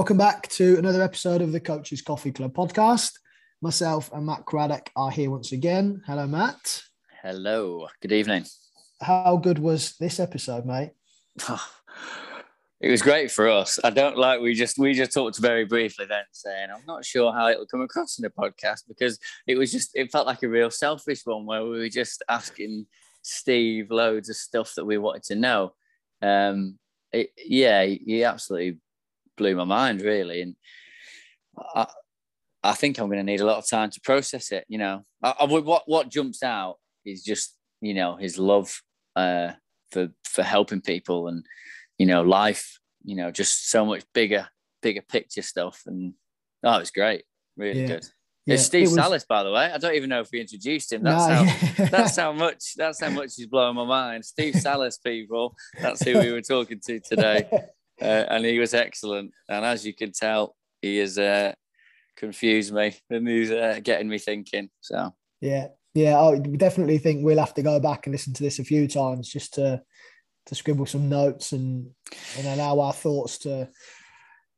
Welcome back to another episode of the Coaches Coffee Club podcast. Myself and Matt Craddock are here once again. Hello, Matt. Hello. Good evening. How good was this episode, mate? it was great for us. I don't like we just we just talked very briefly then saying I'm not sure how it'll come across in the podcast because it was just it felt like a real selfish one where we were just asking Steve loads of stuff that we wanted to know. Um, it, yeah, he absolutely blew my mind really, and I, I think I'm going to need a lot of time to process it. You know, I, I, what what jumps out is just you know his love uh, for for helping people and you know life. You know, just so much bigger bigger picture stuff, and oh, it was great, really yeah. good. Yeah, it's Steve it was... Sallis, by the way. I don't even know if we introduced him. That's no. how that's how much that's how much he's blowing my mind. Steve Sallis, people. That's who we were talking to today, uh, and he was excellent. And as you can tell, he has uh, confused me and he's uh, getting me thinking. So yeah, yeah, I definitely think we'll have to go back and listen to this a few times just to to scribble some notes and and allow our thoughts to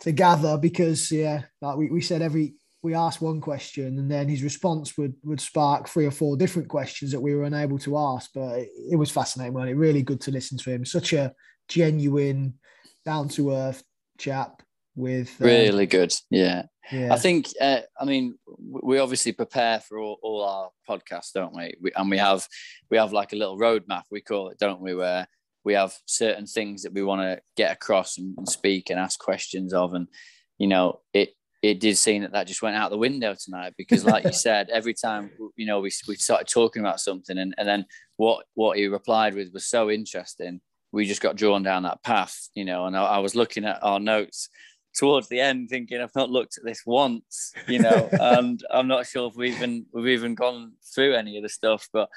to gather because yeah, like we, we said every we asked one question and then his response would would spark three or four different questions that we were unable to ask. But it, it was fascinating, wasn't it? Really good to listen to him. Such a genuine, down to earth chap with um, really good. Yeah. Yeah. I think, uh, I mean, we obviously prepare for all, all our podcasts, don't we? we? And we have, we have like a little roadmap, we call it, don't we? Where we have certain things that we want to get across and, and speak and ask questions of. And, you know, it, it did seem that that just went out the window tonight because like you said every time you know we, we started talking about something and, and then what what he replied with was so interesting we just got drawn down that path you know and I, I was looking at our notes towards the end thinking I've not looked at this once you know and I'm not sure if we've even we've even gone through any of the stuff but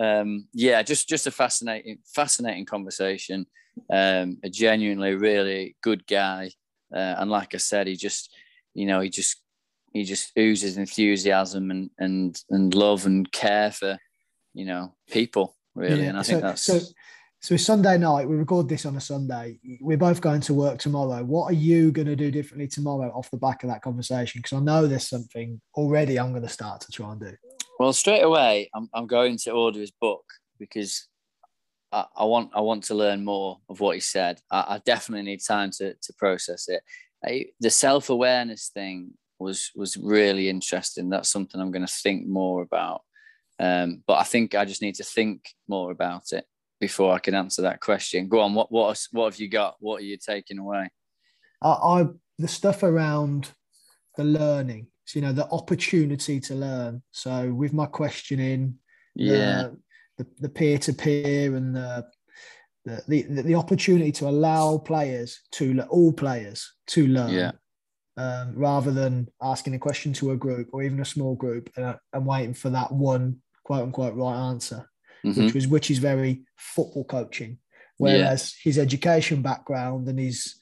um yeah just just a fascinating fascinating conversation um a genuinely really good guy uh, and like I said he just you know, he just he just oozes enthusiasm and and and love and care for you know people really. Yeah. And I so, think that's so. So it's Sunday night. We record this on a Sunday. We're both going to work tomorrow. What are you going to do differently tomorrow off the back of that conversation? Because I know there's something already I'm going to start to try and do. Well, straight away, I'm, I'm going to order his book because I, I want I want to learn more of what he said. I, I definitely need time to to process it. I, the self awareness thing was was really interesting. That's something I'm going to think more about. Um, but I think I just need to think more about it before I can answer that question. Go on. What what what have you got? What are you taking away? I, I the stuff around the learning. So, you know, the opportunity to learn. So with my questioning, yeah, the the peer to peer and the the, the the opportunity to allow players to all players to learn yeah. um, rather than asking a question to a group or even a small group and, and waiting for that one quote unquote right answer mm-hmm. which was which is very football coaching whereas yeah. his education background and his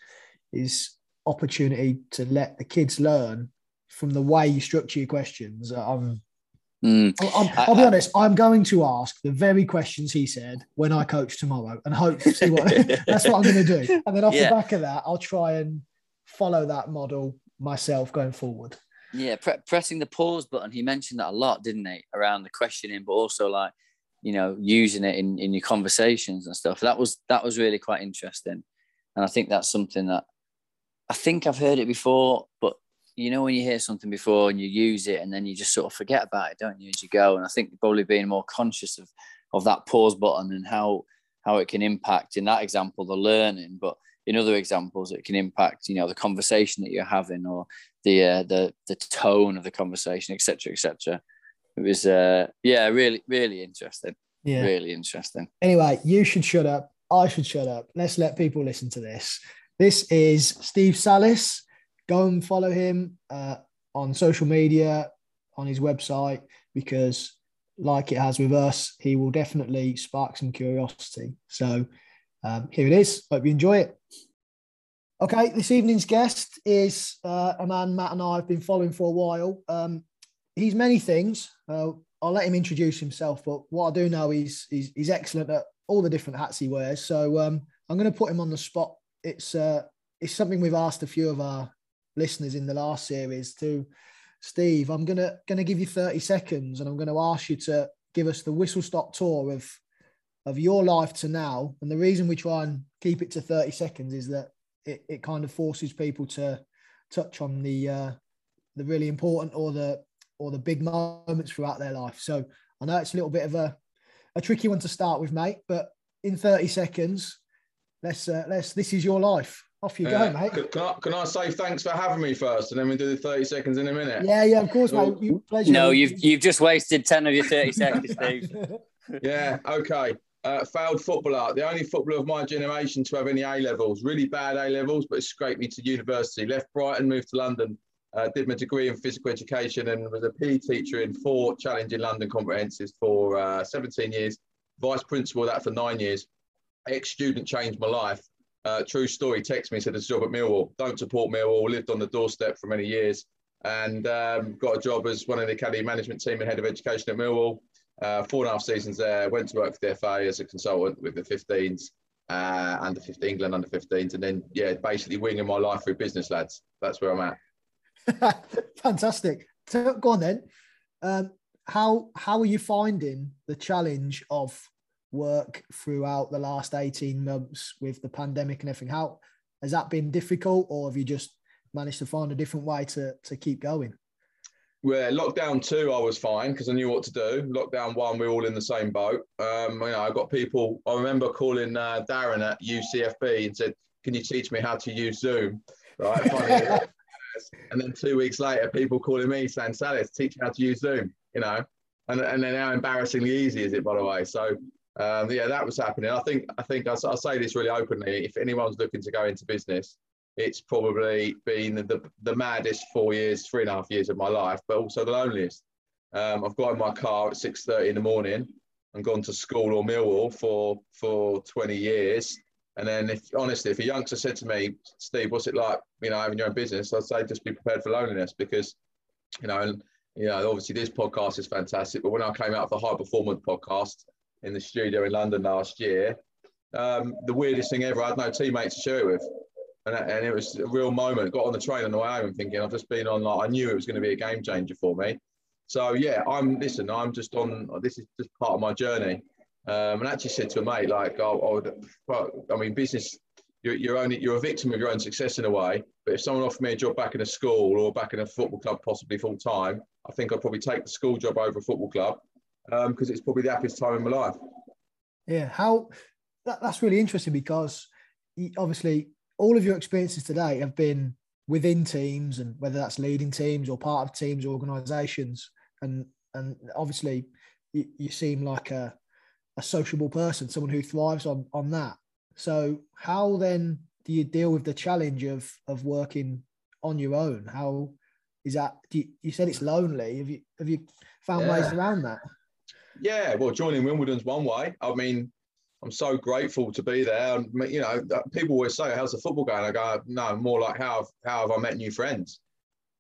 his opportunity to let the kids learn from the way you structure your questions um, Mm. i will be honest. I'm going to ask the very questions he said when I coach tomorrow, and hope see what that's what I'm going to do. And then off yeah. the back of that, I'll try and follow that model myself going forward. Yeah, pre- pressing the pause button. He mentioned that a lot, didn't he, around the questioning, but also like you know using it in in your conversations and stuff. That was that was really quite interesting, and I think that's something that I think I've heard it before, but you know when you hear something before and you use it and then you just sort of forget about it don't you as you go? And i think probably being more conscious of of that pause button and how how it can impact in that example the learning but in other examples it can impact you know the conversation that you're having or the uh, the the tone of the conversation etc etc it was uh yeah really really interesting yeah really interesting anyway you should shut up i should shut up let's let people listen to this this is steve sallis go and follow him uh, on social media, on his website, because like it has with us, he will definitely spark some curiosity. So um, here it is. Hope you enjoy it. Okay, this evening's guest is uh, a man Matt and I have been following for a while. Um, he's many things. Uh, I'll let him introduce himself, but what I do know is he's, he's excellent at all the different hats he wears. So um, I'm going to put him on the spot. It's uh, it's something we've asked a few of our listeners in the last series to Steve, I'm gonna gonna give you 30 seconds and I'm gonna ask you to give us the whistle stop tour of of your life to now. And the reason we try and keep it to 30 seconds is that it, it kind of forces people to touch on the uh, the really important or the or the big moments throughout their life. So I know it's a little bit of a, a tricky one to start with, mate, but in 30 seconds, let's uh, let's this is your life. Off you go, mate. Can, I, can I say thanks for having me first, and then we do the thirty seconds in a minute? Yeah, yeah, of course, mate. You, pleasure. No, you've you've just wasted ten of your thirty seconds, Steve. yeah. Okay. Uh, failed footballer, the only footballer of my generation to have any A levels. Really bad A levels, but it scraped me to university. Left Brighton, moved to London. Uh, did my degree in physical education and was a PE teacher in four challenging London comprehensives for uh, 17 years. Vice principal that for nine years. Ex student changed my life. Uh, true story. Text me, said there's a job at Millwall. Don't support Millwall. Lived on the doorstep for many years, and um, got a job as one of the academy management team and head of education at Millwall. Uh, four and a half seasons there. Went to work for the FA as a consultant with the 15s, uh, under 15 England under 15s, and then yeah, basically winging my life through business lads. That's where I'm at. Fantastic. So, go on then. Um, how how are you finding the challenge of work throughout the last 18 months with the pandemic and everything how has that been difficult or have you just managed to find a different way to to keep going well, lockdown two, I was fine because I knew what to do. Lockdown one, we are all in the same boat. Um, you know, I got people. I remember calling uh, Darren at UCFB and said, "Can you teach me how to use Zoom?" Right. and then two weeks later, people calling me saying, "Sallis, teach me how to use Zoom." You know, and and then how embarrassingly easy is it, by the way? So um, yeah, that was happening. I think I think I'll, I'll, say this really openly. If anyone's looking to go into business, it's probably been the, the maddest four years, three and a half years of my life, but also the loneliest. Um, I've got in my car at six thirty in the morning and gone to school or Millwall for for twenty years. And then, if honestly, if a youngster said to me, "Steve, what's it like, you know, having your own business?" I'd say just be prepared for loneliness because, you know, and you know, obviously this podcast is fantastic. But when I came out of the High Performance podcast, in the studio in London last year. Um, the weirdest thing ever, I had no teammates to share it with. And, and it was a real moment. Got on the train on the way home thinking, I've just been on, like, I knew it was going to be a game changer for me. So, yeah, I'm, listen, I'm just on, this is just part of my journey. Um, and actually said to a mate, like, I, I would, I mean, business, you're, you're only, you're a victim of your own success in a way. But if someone offered me a job back in a school or back in a football club, possibly full time, I think I'd probably take the school job over a football club because um, it's probably the happiest time in my life. Yeah, how that, that's really interesting because obviously all of your experiences today have been within teams and whether that's leading teams or part of teams or organizations and and obviously you, you seem like a, a sociable person someone who thrives on on that so how then do you deal with the challenge of of working on your own how is that you, you said it's lonely have you have you found yeah. ways around that yeah, well, joining Wimbledon's one way. I mean, I'm so grateful to be there. And, you know, people always say, "How's the football going?" I go, "No, more like how have, how have I met new friends?"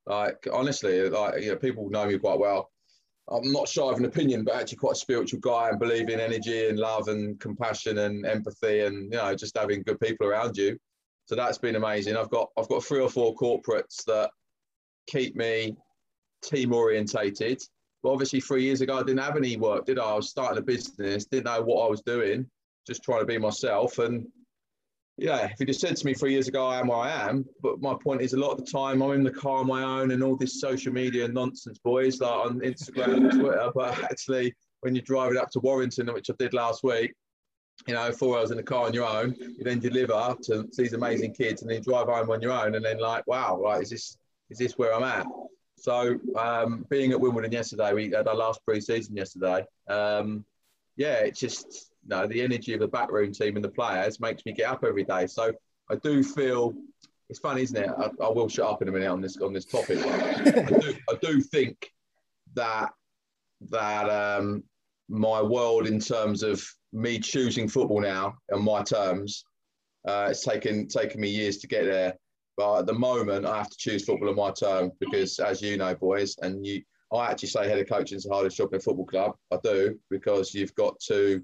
Like honestly, like you know, people know me quite well. I'm not shy of an opinion, but actually quite a spiritual guy and believe in energy and love and compassion and empathy and you know just having good people around you. So that's been amazing. I've got I've got three or four corporates that keep me team orientated but obviously, three years ago, I didn't have any work, did I? I was starting a business, didn't know what I was doing, just trying to be myself. And yeah, if you just said to me three years ago, I am where I am. But my point is, a lot of the time, I'm in the car on my own and all this social media nonsense, boys, like on Instagram and Twitter. But actually, when you're driving up to Warrington, which I did last week, you know, four hours in the car on your own, you then deliver to these amazing kids, and then drive home on your own, and then like, wow, right, is this is this where I'm at? So um, being at Wimbledon yesterday, we had our last pre-season yesterday. Um, yeah, it's just know, the energy of the backroom team and the players makes me get up every day. So I do feel it's funny, isn't it? I, I will shut up in a minute on this on this topic. I do, I do think that that um, my world in terms of me choosing football now on my terms, uh, it's taken taken me years to get there. But at the moment, I have to choose football on my terms because, as you know, boys, and you, I actually say head of coaching is the hardest job in a football club. I do because you've got to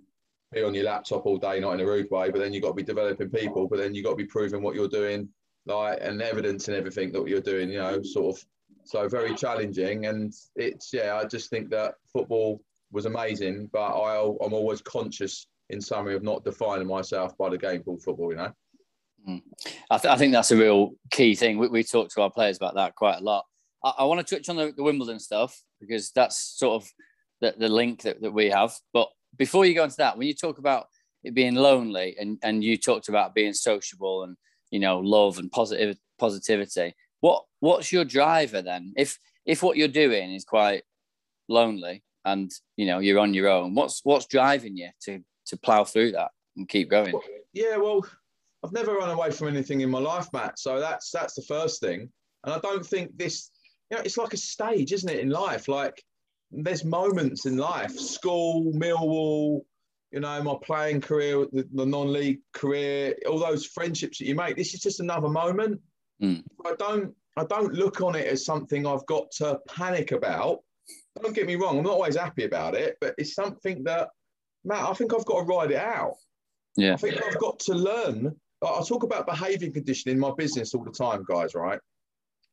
be on your laptop all day, not in a rude way, but then you've got to be developing people, but then you've got to be proving what you're doing like and evidence and everything that you're doing. You know, sort of. So very challenging, and it's yeah. I just think that football was amazing, but I, I'm always conscious in summary of not defining myself by the game called football. You know. Mm. I, th- I, think that's a real key thing. We, we talk to our players about that quite a lot. I, I want to touch on the, the, Wimbledon stuff because that's sort of the, the link that, that we have. But before you go into that, when you talk about it being lonely and, and you talked about being sociable and you know love and positive positivity, what what's your driver then? If if what you're doing is quite lonely and you know you're on your own, what's what's driving you to to plow through that and keep going? Yeah, well, I've never run away from anything in my life, Matt. So that's that's the first thing. And I don't think this, you know, it's like a stage, isn't it, in life? Like there's moments in life, school, Millwall, you know, my playing career, the, the non-league career, all those friendships that you make. This is just another moment. Mm. I don't, I don't look on it as something I've got to panic about. Don't get me wrong, I'm not always happy about it, but it's something that, Matt, I think I've got to ride it out. Yeah. I think I've got to learn I talk about behaviour conditioning in my business all the time, guys, right?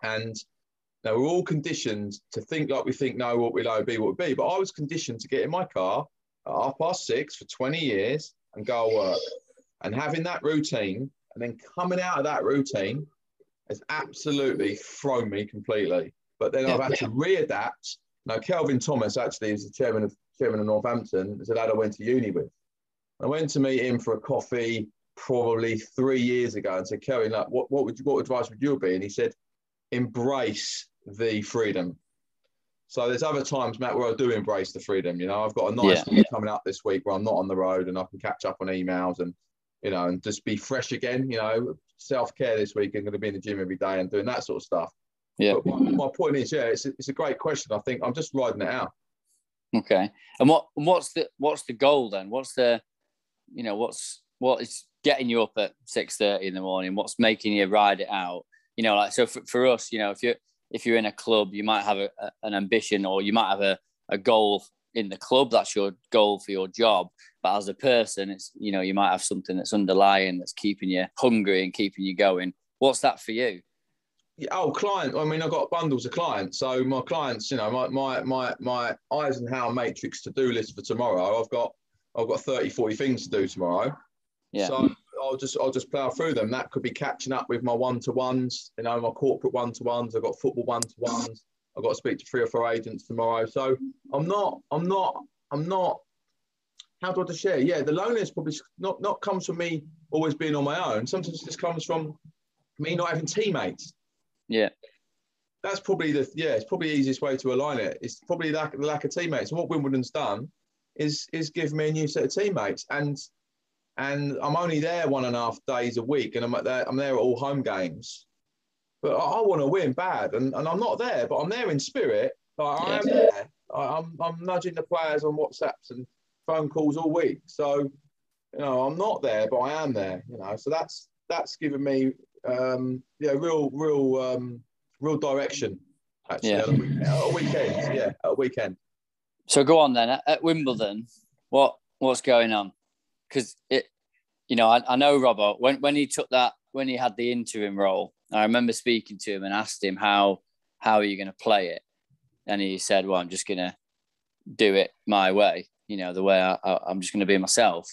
And now we're all conditioned to think like we think, know what we know, be what we be. But I was conditioned to get in my car at half past six for 20 years and go to work. And having that routine and then coming out of that routine has absolutely thrown me completely. But then I've had to readapt. Now, Kelvin Thomas actually is the chairman of chairman of Northampton. Is a lad I went to uni with. I went to meet him for a coffee probably three years ago and said, Kelvin, like, what, what would you, what advice would you be? And he said, embrace the freedom. So there's other times, Matt, where I do embrace the freedom. You know, I've got a nice yeah. coming up this week where I'm not on the road and I can catch up on emails and, you know, and just be fresh again. You know, self care this week. I'm going to be in the gym every day and doing that sort of stuff. Yeah. But my, my point is, yeah, it's a, it's a great question. I think I'm just riding it out. Okay. And what what's the what's the goal then? What's the, you know, what's what is getting you up at six thirty in the morning? What's making you ride it out? You know, like so for, for us, you know, if you're if you're in a club, you might have a, a, an ambition or you might have a, a goal in the club. That's your goal for your job. But as a person, it's you know, you might have something that's underlying that's keeping you hungry and keeping you going. What's that for you? Yeah, oh, client. I mean, I've got bundles of clients. So my clients, you know, my my my my Eisenhower matrix to do list for tomorrow. I've got I've got 30, 40 things to do tomorrow. Yeah. So I'll just I'll just plow through them. That could be catching up with my one to ones, you know, my corporate one to ones. I've got football one to ones. I've got to speak to three or four agents tomorrow. So I'm not I'm not I'm not. How do I just share? Yeah, the loneliness probably not not comes from me always being on my own. Sometimes it just comes from me not having teammates. Yeah. That's probably the yeah. It's probably the easiest way to align it. It's probably lack the lack of teammates. And what Wimbledon's done is is give me a new set of teammates and and I'm only there one and a half days a week, and I'm there. I'm there at all home games, but I, I want to win bad, and, and I'm not there, but I'm there in spirit. Like, I am there. I, am I'm nudging the players on WhatsApps and phone calls all week. So, you know, I'm not there, but I am there. You know, so that's that's given me, um, yeah, real, real, um, real direction. Actually, yeah. at, a weekend, at a weekend, yeah, at a weekend. So go on then at Wimbledon. What what's going on? Because it, you know, I, I know Robert when when he took that when he had the interim role. I remember speaking to him and asked him how how are you going to play it, and he said, "Well, I'm just going to do it my way. You know, the way I, I, I'm just going to be myself."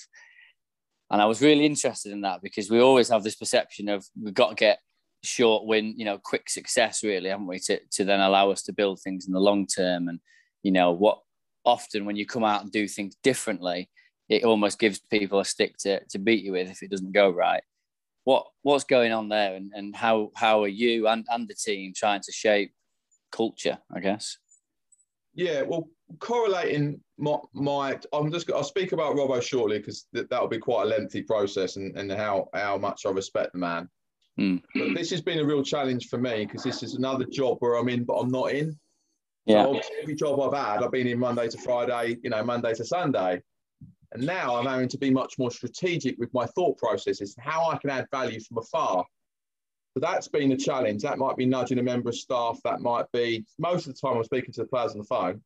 And I was really interested in that because we always have this perception of we've got to get short win, you know, quick success, really, haven't we, to, to then allow us to build things in the long term. And, you know, what often when you come out and do things differently, it almost gives people a stick to, to beat you with if it doesn't go right. What what's going on there, and, and how how are you and, and the team trying to shape culture? I guess. Yeah, well, correlating my, my I'm just I'll speak about Robbo shortly because th- that'll be quite a lengthy process and, and how how much I respect the man. Mm. But this has been a real challenge for me because this is another job where I'm in but I'm not in. Yeah. So every job I've had, I've been in Monday to Friday, you know, Monday to Sunday. And now I'm having to be much more strategic with my thought processes, how I can add value from afar. So that's been a challenge. That might be nudging a member of staff. That might be most of the time I'm speaking to the players on the phone.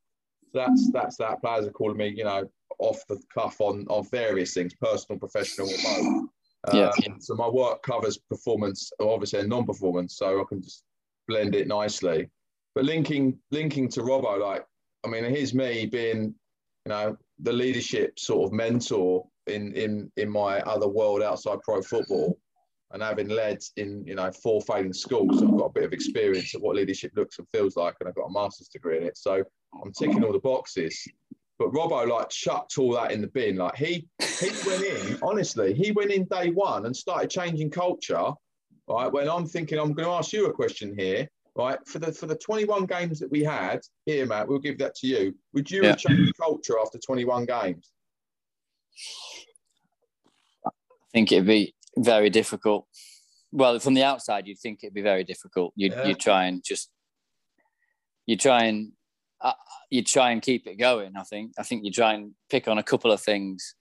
So that's that's that. Players are calling me, you know, off the cuff on on various things, personal, professional, or both. Yeah. Um, so my work covers performance, obviously, and non-performance, so I can just blend it nicely. But linking linking to Robbo, like I mean, here's me being, you know, the leadership sort of mentor in in in my other world outside pro football, and having led in you know four failing schools, so I've got a bit of experience of what leadership looks and feels like, and I've got a master's degree in it. So I'm ticking all the boxes. But Robbo like chucked all that in the bin. Like he he went in, honestly, he went in day one and started changing culture. Right. When I'm thinking I'm going to ask you a question here, right? For the for the 21 games that we had here, Matt, we'll give that to you. Would you Yeah. have changed culture after 21 games? I think it'd be very difficult. Well, from the outside, you'd think it'd be very difficult. You'd Yeah. you try and just you try and uh, you try and keep it going. I think I think you try and pick on a couple of things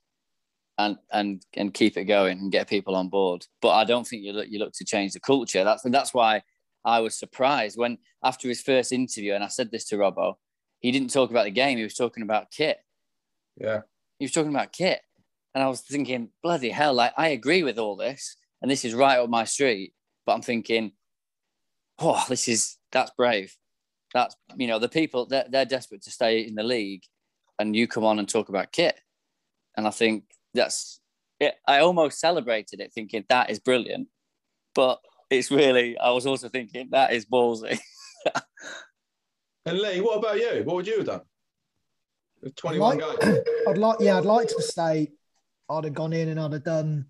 and and and keep it going and get people on board. But I don't think you look you look to change the culture. That's and that's why I was surprised when after his first interview, and I said this to Robbo, he didn't talk about the game. He was talking about kit. Yeah. He was talking about kit. And I was thinking, bloody hell, like I agree with all this, and this is right up my street. But I'm thinking, oh, this is that's brave. That's you know, the people they're, they're desperate to stay in the league, and you come on and talk about kit. And I think that's it. I almost celebrated it, thinking that is brilliant. But it's really, I was also thinking that is ballsy. And Lee, what about you? What would you have done? With 21 Like- games. I'd like, yeah, I'd like to say I'd have gone in and I'd have done,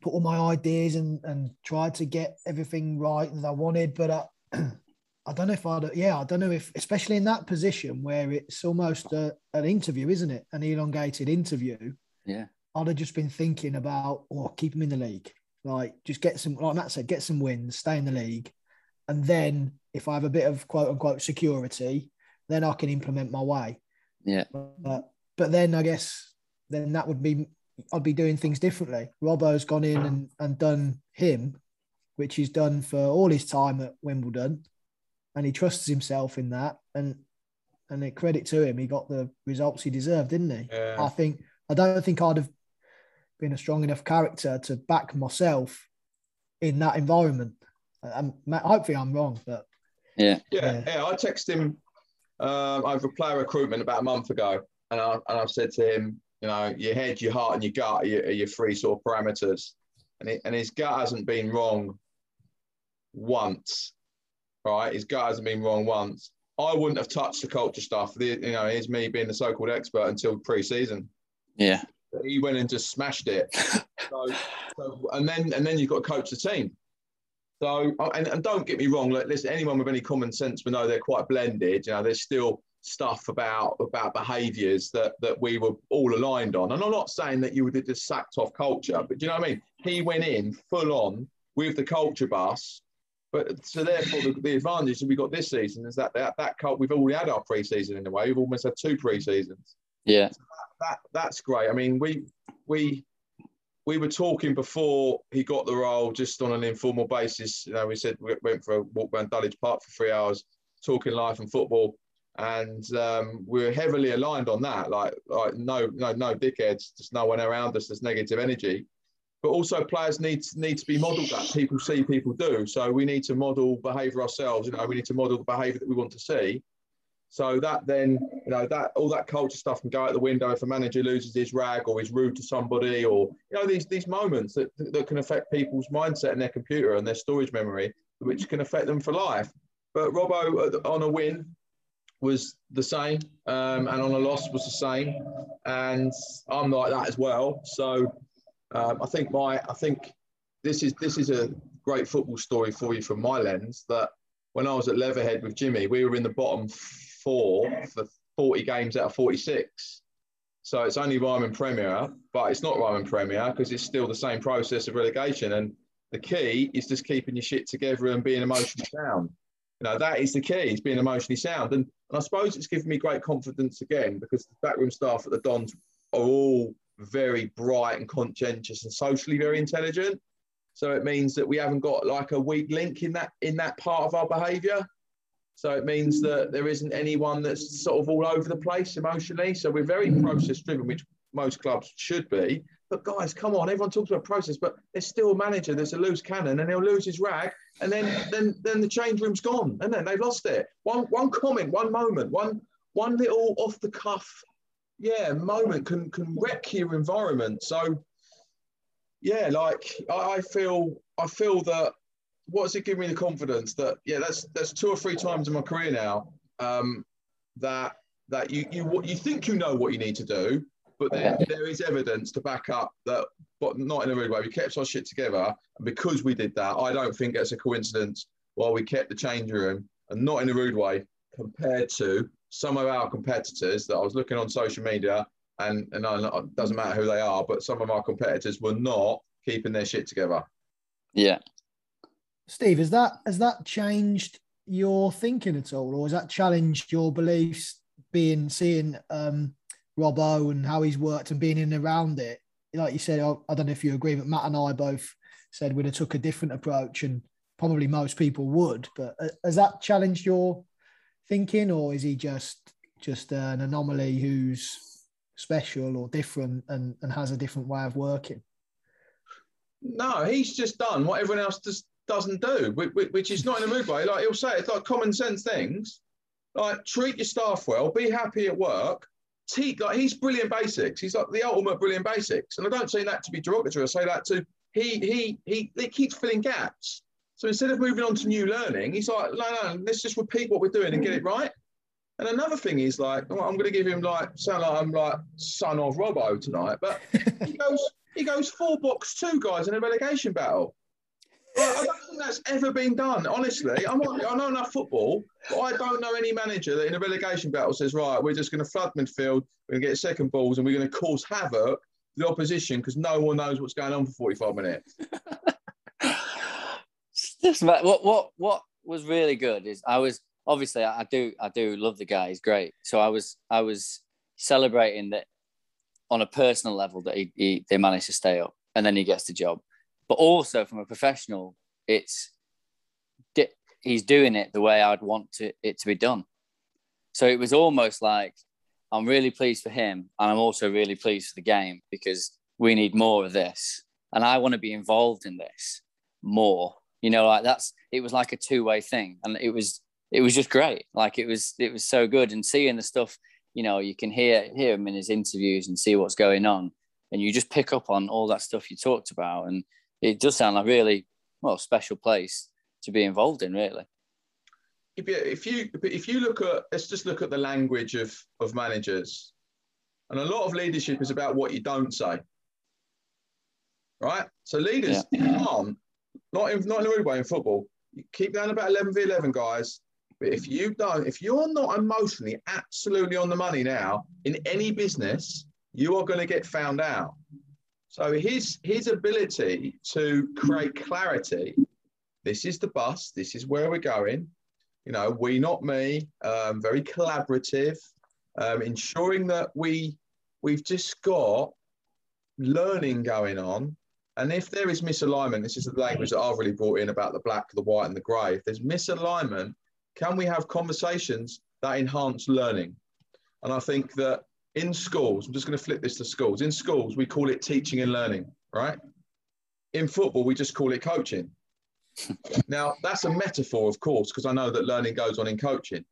put all my ideas and and tried to get everything right that I wanted, but I, uh, I don't know if I'd, yeah, I don't know if, especially in that position where it's almost a, an interview, isn't it? An elongated interview. Yeah. I'd have just been thinking about, oh, keep him in the league. Like, just get some, like Matt said, get some wins, stay in the league. And then if I have a bit of quote unquote security, then I can implement my way. Yeah. But but then I guess then that would be I'd be doing things differently. Robbo's gone in and, and done him, which he's done for all his time at Wimbledon, and he trusts himself in that. And and a credit to him, he got the results he deserved, didn't he? Yeah. I think I don't think I'd have been a strong enough character to back myself in that environment. Um, hopefully, I'm wrong, but Yeah. Yeah, yeah. I texted him um, over player recruitment about a month ago, and I and I've said to him, you know, your head, your heart, and your gut are your, are your three sort of parameters, and it, and his gut hasn't been wrong once, right? His gut hasn't been wrong once. I wouldn't have touched the culture stuff. The, you know, here's me being the so-called expert until pre-season. Yeah. He went and just smashed it. so, so, and then and then you've got to coach the team. So and, and don't get me wrong, like, listen, anyone with any common sense will know they're quite blended. You know, there's still stuff about about behaviours that that we were all aligned on. And I'm not saying that you would have just sacked off culture, but do you know what I mean? He went in full on with the culture bus. But so therefore, the, the advantage that we got this season is that that, that cult we've already had our pre-season in a way. We've almost had two pre-seasons Yeah. that that's great. I mean, we we we were talking before he got the role, just on an informal basis. You know, we said we went for a walk around Dulwich Park for three hours, talking life and football, and um, we are heavily aligned on that. Like, like no, no, no dickheads, just no one around us. There's negative energy. But also, players need need to be modelled that people see, people do. So we need to model behaviour ourselves. You know, we need to model the behaviour that we want to see. So that then, you know, that all that culture stuff can go out the window if a manager loses his rag or is rude to somebody, or you know, these these moments that that can affect people's mindset and their computer and their storage memory, which can affect them for life. But Robbo uh, on a win was the same, um, and on a loss was the same, and I'm like that as well. So um, I think my I think this is this is a great football story for you from my lens that when I was at Leatherhead with Jimmy, we were in the bottom four for 40 games out of 46. So it's only Ryman Premier, but it's not Ryman Premier because it's still the same process of relegation. And the key is just keeping your shit together and being emotionally sound. You know, that is the key, is being emotionally sound. And, and I suppose it's given me great confidence again because the backroom staff at the Dons are all very bright and conscientious and socially very intelligent. So it means that we haven't got like a weak link in that in that part of our behaviour. So it means that there isn't anyone that's sort of all over the place emotionally. So we're very mm. process driven, which most clubs should be. But guys, come on, everyone talks about process, but there's still a manager, there's a loose cannon, and he'll lose his rag, and then then then the change room's gone, and then they've lost it. One one comment, one moment, one one little off the cuff, yeah, moment can can wreck your environment. So yeah, like I, I feel I feel that what does it give me the confidence that yeah, that's that's two or three times in my career now um, that that you you you think you know what you need to do, but then there is evidence to back up that, but not in a rude way. We kept our shit together, and because we did that, I don't think it's a coincidence. While we kept the change room, and not in a rude way, compared to some of our competitors that I was looking on social media, and and I, it doesn't matter who they are, but some of our competitors were not keeping their shit together. Yeah. Steve, has that has that changed your thinking at all, or has that challenged your beliefs? Being seeing um, Robbo and how he's worked and being in and around it. Like you said, I, don't know if you agree, but Matt and I both said we'd have took a different approach, and probably most people would. But uh, has that challenged your thinking, or is he just just an anomaly who's special or different and, and has a different way of working? No, he's just done what everyone else just doesn't do, which is not in a mood way. Like he'll say, it's like common sense things. Like treat your staff well, be happy at work. Teach like he's brilliant basics. He's like the ultimate brilliant basics. And I don't say that to be derogatory. I say that to he he he. He keeps filling gaps. So instead of moving on to new learning, he's like, no, no, let's just repeat what we're doing and get it right. And another thing is like, I'm going to give him like sound like I'm like son of Robbo tonight, but he goes he goes four box two guys in a relegation battle. I don't think that's ever been done. Honestly, I'm not, I know enough football, but I don't know any manager that in a relegation battle says, "Right, we're just going to flood midfield, we're going to get second balls, and we're going to cause havoc to the opposition because no one knows what's going on for 45 minutes." what what what was really good is I was obviously I do I do love the guy. He's great. So I was I was celebrating that on a personal level that he, he they managed to stay up and then he gets the job but also from a professional, it's he's doing it the way I'd want to, it to be done. So it was almost like I'm really pleased for him, and I'm also really pleased for the game because we need more of this, and I want to be involved in this more. You know, like that's it was like a two way thing, and it was it was just great. Like it was it was so good, and seeing the stuff. You know, you can hear hear him in his interviews and see what's going on, and you just pick up on all that stuff you talked about, and it does sound like really well special place to be involved in, really. If you if you if you look at let's just look at the language of of managers, and a lot of leadership is about what you don't say. Right. So leaders yeah. can't not in not in a rude way in football. You keep going about eleven v eleven, guys. But if you don't, if you're not emotionally absolutely on the money now in any business, you are going to get found out. So his his ability to create clarity. This is the bus. This is where we're going. You know, we not me. Um, very collaborative, um, ensuring that we we've just got learning going on. And if there is misalignment, this is the language that I've really brought in about the black, the white, and the grey. If there's misalignment, can we have conversations that enhance learning? And I think that in schools, I'm just going to flip this to schools. In schools, we call it teaching and learning, right? In football, we just call it coaching. now, that's a metaphor, of course, because I know that learning goes on in coaching.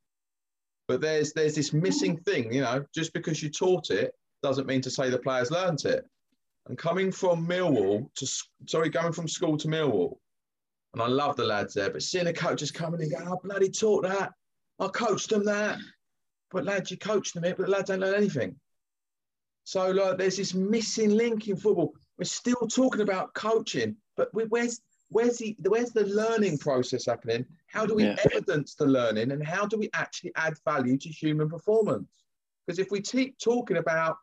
But there's there's this missing thing, you know, just because you taught it doesn't mean to say the players learnt it. And coming from Millwall to sorry, going from school to Millwall, and I love the lads there, but seeing the coaches coming and going, I bloody taught that, I coached them that, but lads, you coach them it, but the lads don't learn anything. So like, there's this missing link in football. We're still talking about coaching, but where's where's the where's the learning process happening? How do we yeah. evidence the learning, and how do we actually add value to human performance? Because if we keep talking about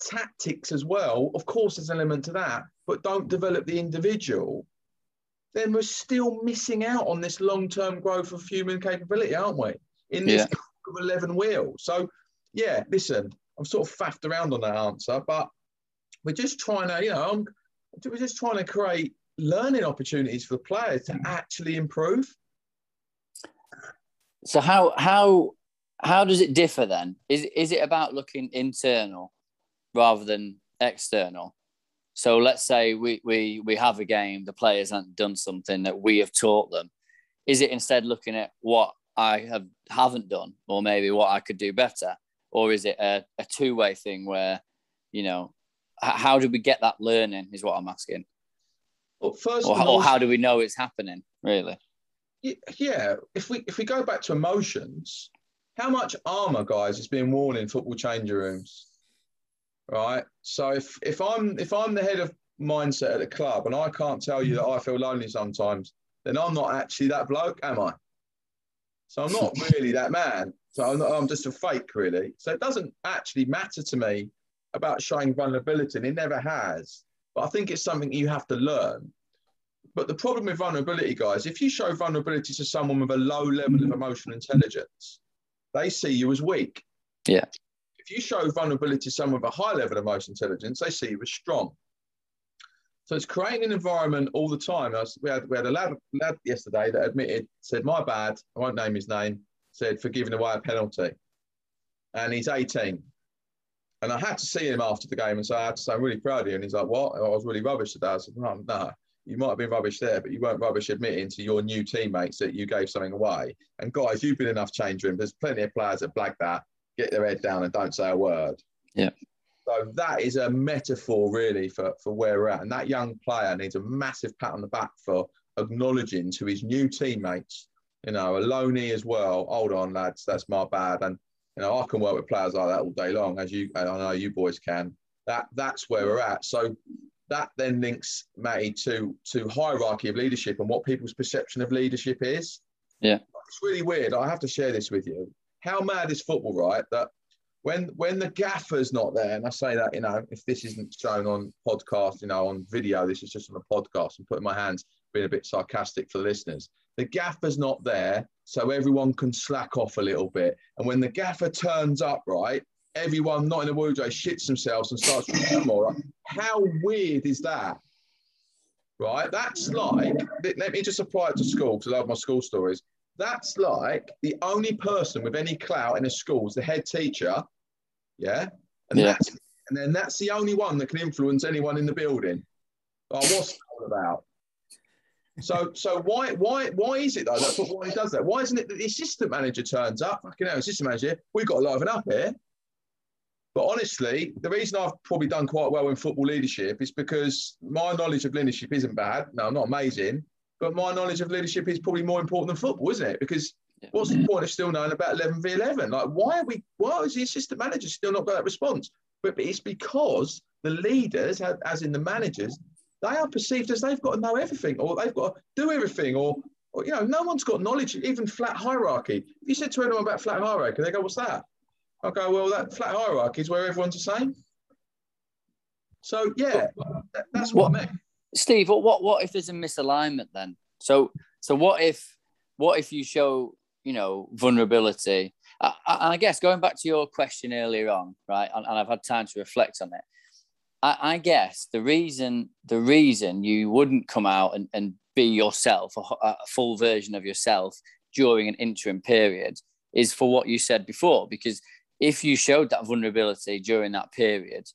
tactics as well, of course there's an element to that, but don't develop the individual, then we're still missing out on this long-term growth of human capability, aren't we? In this yeah 11 wheels. So, yeah, listen, I'm sort of faffed around on that answer, but we're just trying to, you know, I'm, we're just trying to create learning opportunities for the players to mm. actually improve. So how how how does it differ then? Is is it about looking internal rather than external. So let's say we we we have a game, the players haven't done something that we have taught them. Is it instead looking at what I have haven't done, or maybe what I could do better, or is it a, a two way thing where, you know, how do we get that learning? Is what I'm asking. Well, first, or, or how do we know it's happening? Really? Yeah, if we if we go back to emotions, how much armor, guys, is being worn in football changing rooms? right? So if if I'm if I'm the head of mindset at the club and I can't tell you that I feel lonely sometimes, then I'm not actually that bloke, am I? So I'm not really that man. So I'm, not, I'm just a fake, really. So it doesn't actually matter to me about showing vulnerability, and it never has. But I think it's something you have to learn. But the problem with vulnerability, guys, if you show vulnerability to someone with a low level of mm-hmm. emotional intelligence, they see you as weak. Yeah if you show vulnerability to someone with a high level of emotional intelligence, they see you as strong. So it's creating an environment all the time. We, had, we had a lad, lad yesterday that admitted, said, My bad, I won't name his name, said, for giving away a penalty. And he's 18. And I had to see him after the game and say, I had to say, I'm really proud of you. And he's like, What? I was really rubbish today. I said, No, no, you might have been rubbish there, but you weren't rubbish admitting to your new teammates that you gave something away. And guys, you've been enough change room. There's plenty of players that blag that get their head down and don't say a word. Yeah. So that is a metaphor really for, for where we're at. And that young player needs a massive pat on the back for acknowledging to his new teammates, you know, Aloni as well. Hold on, lads, that's my bad. And you know, I can work with players like that all day long, as you I know you boys can. That that's where we're at. So that then links Matty to to hierarchy of leadership and what people's perception of leadership is. Yeah. It's really weird. I have to share this with you how mad is football, right? That when when the gaffer's not there, and I say that, you know, if this isn't shown on podcast, you know, on video, this is just on a podcast and putting my hands, being a bit sarcastic for the listeners. The gaffer's not there, so everyone can slack off a little bit. And when the gaffer turns up, right, everyone not in the wardrobe shits themselves and starts to more. How weird is that? Right? That's like, let me just apply it to school because I love my school stories. That's like the only person with any clout in a school is the head teacher. Yeah. And yeah. that's and then that's the only one that can influence anyone in the building. Oh, what's that about? So, so why, why, why is it though that football does that? Why isn't it that the assistant manager turns up? Fucking hell, assistant manager, we've got to liven up here. But honestly, the reason I've probably done quite well in football leadership is because my knowledge of leadership isn't bad. No, I'm not amazing, but my knowledge of leadership is probably more important than football, isn't it? Because what's the point of still knowing about 11 v 11? Like, why are we, why is the assistant manager still not got that response? But it's because the leaders, as in the managers, they are perceived as they've got to know everything or they've got to do everything or, or you know, no one's got knowledge, even flat hierarchy. If you said to anyone about flat hierarchy, they go, what's that? I go, well, that flat hierarchy is where everyone's the same. So, yeah, that, that's what, what I meant. Steve, what what if there's a misalignment then? So so what if what if you show you know vulnerability? And I, I guess going back to your question earlier on, right? And, and I've had time to reflect on it. I, I, guess the reason the reason you wouldn't come out and, and be yourself, a, a full version of yourself during an interim period, is for what you said before. Because if you showed that vulnerability during that period,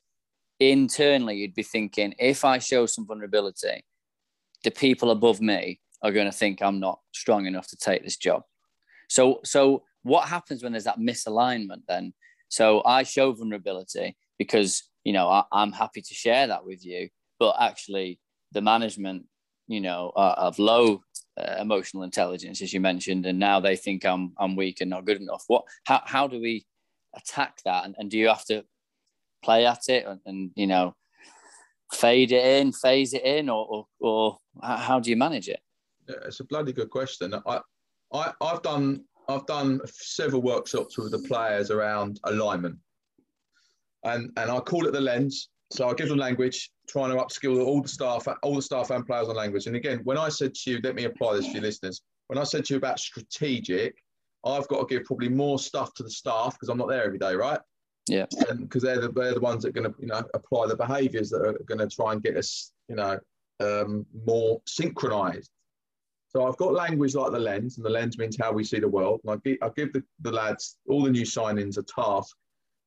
internally you'd be thinking, if I show some vulnerability, the people above me are going to think I'm not strong enough to take this job. So, so what happens when there's that misalignment then? So I show vulnerability because you know I, am happy to share that with you, but actually the management, you know, uh, of low uh, emotional intelligence, as you mentioned, and now they think I'm I'm weak and not good enough. What? How how do we attack that? And, and do you have to play at it and, and you know fade it in, phase it in, or, or, or how do you manage it? Yeah, it's a bloody good question. I, I, I've done I've done several workshops with the players around alignment, and and I call it the lens. So I give them language, trying to upskill all the staff, all the staff and players on language. And again, when I said to you, let me apply this for your listeners. When I said to you about strategic, I've got to give probably more stuff to the staff because I'm not there every day, right? Yeah. Because they're the they're the ones that are going to you know apply the behaviours that are going to try and get us you know um, more synchronised. So I've got language like the lens, and the lens means how we see the world. And I give, I give the, the lads all the new signings a task,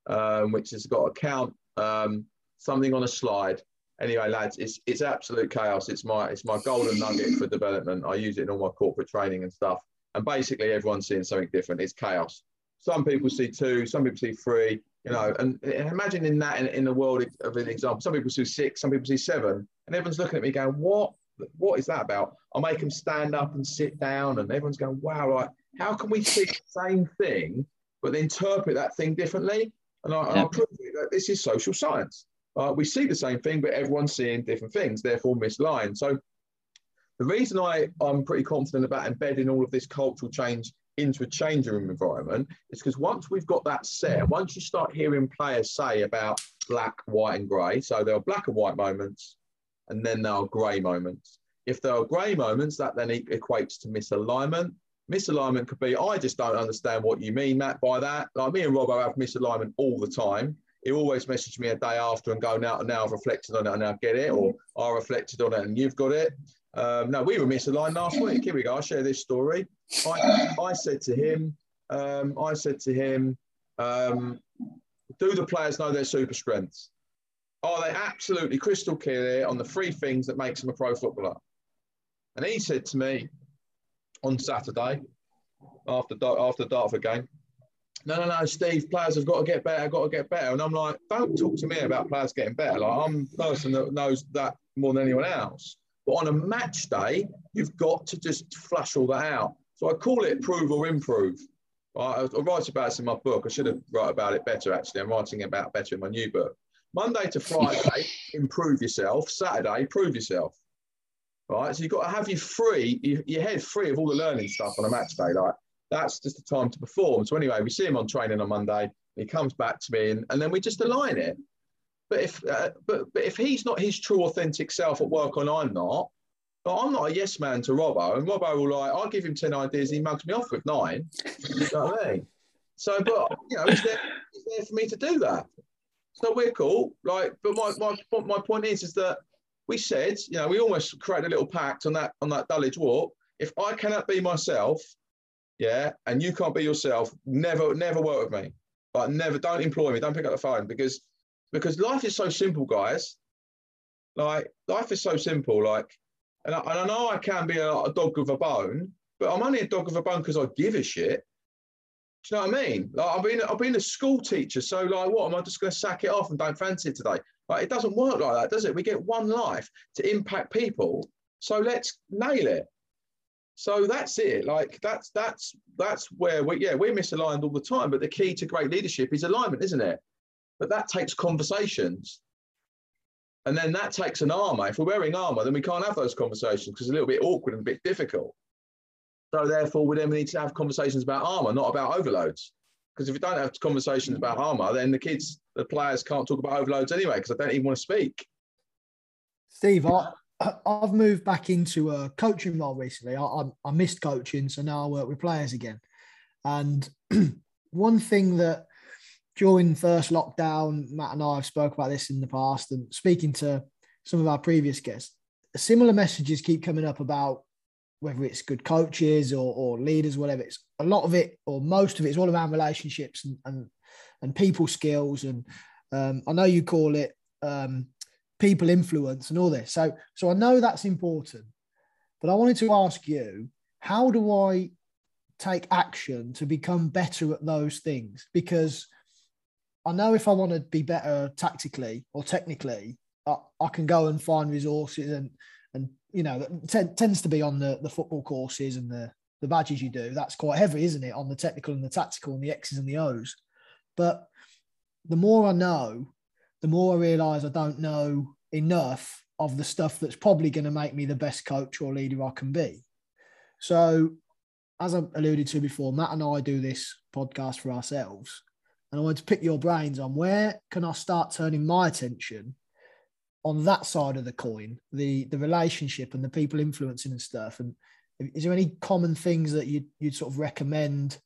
um, which has got to count um, something on a slide. Anyway, lads, it's it's absolute chaos. It's my it's my golden nugget for development. I use it in all my corporate training and stuff. And basically, everyone's seeing something different. It's chaos. Some people see two, some people see three. You know, and imagine in that in, in the world of an example, some people see six, some people see seven, and everyone's looking at me going, "What? What is that about?" I make them stand up and sit down, and everyone's going, "Wow! Like, how can we see the same thing but interpret that thing differently?" And I, yeah. Prove that this is social science. Uh, we see the same thing, but everyone's seeing different things, therefore misaligned. So the reason I, I'm pretty confident about embedding all of this cultural change into a change room environment is because once we've got that set, once you start hearing players say about black, white, and grey, so there are black and white moments, and then there are grey moments. If there are grey moments, that then equates to misalignment. Misalignment could be, I just don't understand what you mean, Matt, by that. Like me and Robbo have misalignment all the time. He always message me a day after and go, now, and now I've reflected on it and I get it, or I reflected on it and you've got it. Um, no, we were misaligned last week. Here we go. I'll share this story. I, I said to him, um, I said to him, um, do the players know their super strengths? Are they absolutely crystal clear on the three things that makes them a pro footballer? And he said to me on Saturday after after Dartford game, no, no, no, Steve, players have got to get better, got to get better. And I'm like, don't talk to me about players getting better. Like I'm the person that knows that more than anyone else. But on a match day, you've got to just flush all that out. So I call it prove or improve. I, I write about this in my book. I should have write about it better, actually. I'm writing about better in my new book. Monday to Friday, improve yourself. Saturday, prove yourself. Right. So you've got to have your free, your head free of all the learning stuff on a match day. Like that's just the time to perform. So anyway, we see him on training on Monday. He comes back to me, and, and then we just align it. But if uh, but but if he's not his true authentic self at work and I'm not, but I'm not a yes man to Robbo, and Robbo will like I'll give him ten ideas, he mugs me off with nine. you know what I mean? So, but you know, it's there, it's there for me to do that. So we're cool. Like, but my my my point is is that we said, you know, we almost created a little pact on that on that Dulwich walk. If I cannot be myself, yeah, and you can't be yourself, never never work with me. Like, never don't employ me. Don't pick up the phone because because life is so simple, guys. Like life is so simple. Like, and I, and I know I can be a, a dog with a bone, but I'm only a dog with a bone because I give a shit. Do you know what I mean? Like I've been I've been a school teacher, so like what am I just going to sack it off and don't fancy it today? Like it doesn't work like that, does it? We get one life to impact people, so let's nail it. So that's it. Like that's that's that's where we yeah we're misaligned all the time. But the key to great leadership is alignment, isn't it? But that takes conversations. And then that takes an armor. If we're wearing armor, then we can't have those conversations because it's a little bit awkward and a bit difficult. So therefore, we then need to have conversations about armor, not about overloads. Because if we don't have conversations about armor, then the kids, the players can't talk about overloads anyway because I don't even want to speak. Steve, I, I've moved back into a coaching role recently. I, I, I missed coaching, so now I work with players again. And one thing that during first lockdown, Matt and I have spoke about this in the past, and speaking to some of our previous guests, similar messages keep coming up about whether it's good coaches or, or leaders, whatever. It's a lot of it, or most of it, is all around relationships and and, and people skills. And um, I know you call it um, people influence and all this. So so I know that's important, but I wanted to ask you, how do I take action to become better at those things? Because I know if I want to be better tactically or technically, I, I can go and find resources and and you know t- tends to be on the the football courses and the the badges you do. That's quite heavy, isn't it? On the technical and the tactical and the X's and the O's. But the more I know, the more I realise I don't know enough of the stuff that's probably going to make me the best coach or leader I can be. So, as I alluded to before, Matt and I do this podcast for ourselves and I wanted to pick your brains on where can I start turning my attention on that side of the coin, the the relationship and the people influencing and stuff. And is there any common things that you'd you'd sort of recommend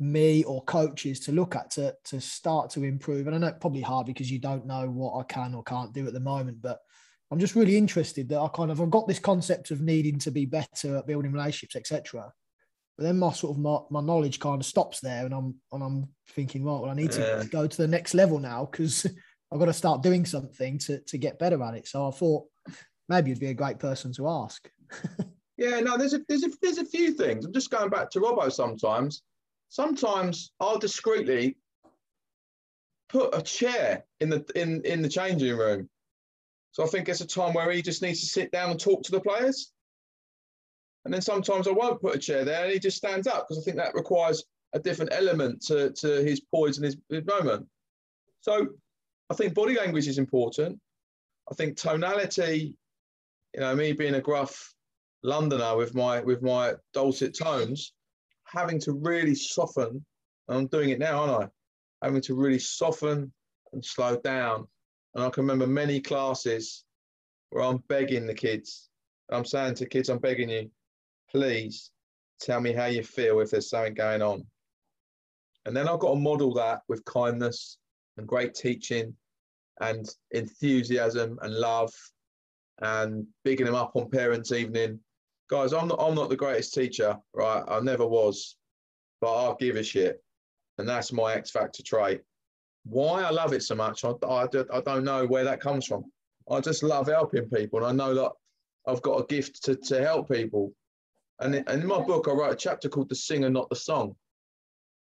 me or coaches to look at to to start to improve? And I know it's probably hard because you don't know what I can or can't do at the moment, but I'm just really interested that I kind of I've got this concept of needing to be better at building relationships, etc. But then my sort of my, my knowledge kind of stops there, and I'm and I'm thinking, right, well, I need to go to the next level now because I've got to start doing something to to get better at it. So I thought maybe you'd be a great person to ask. yeah, no, there's a there's a there's a few things. I'm just going back to Robbo sometimes. Sometimes I'll discreetly put a chair in the in in the changing room. So I think it's a time where he just needs to sit down and talk to the players. And then sometimes I won't put a chair there and he just stands up because I think that requires a different element to, to his poise and his, his moment. So I think body language is important. I think tonality, you know, me being a gruff Londoner with my with my dulcet tones, having to really soften, I'm doing it now, aren't I? Having to really soften and slow down. And I can remember many classes where I'm begging the kids. I'm saying to kids, I'm begging you, please tell me how you feel if there's something going on. And then I've got to model that with kindness and great teaching and enthusiasm and love and bigging them up on parents' evening. Guys, I'm not, I'm not the greatest teacher, right? I never was, but I'll give a shit. And that's my X Factor trait. Why I love it so much, I, I, I don't know where that comes from. I just love helping people. And I know that I've got a gift to, to help people. And in, and in my book, I wrote a chapter called The Singer, Not the Song.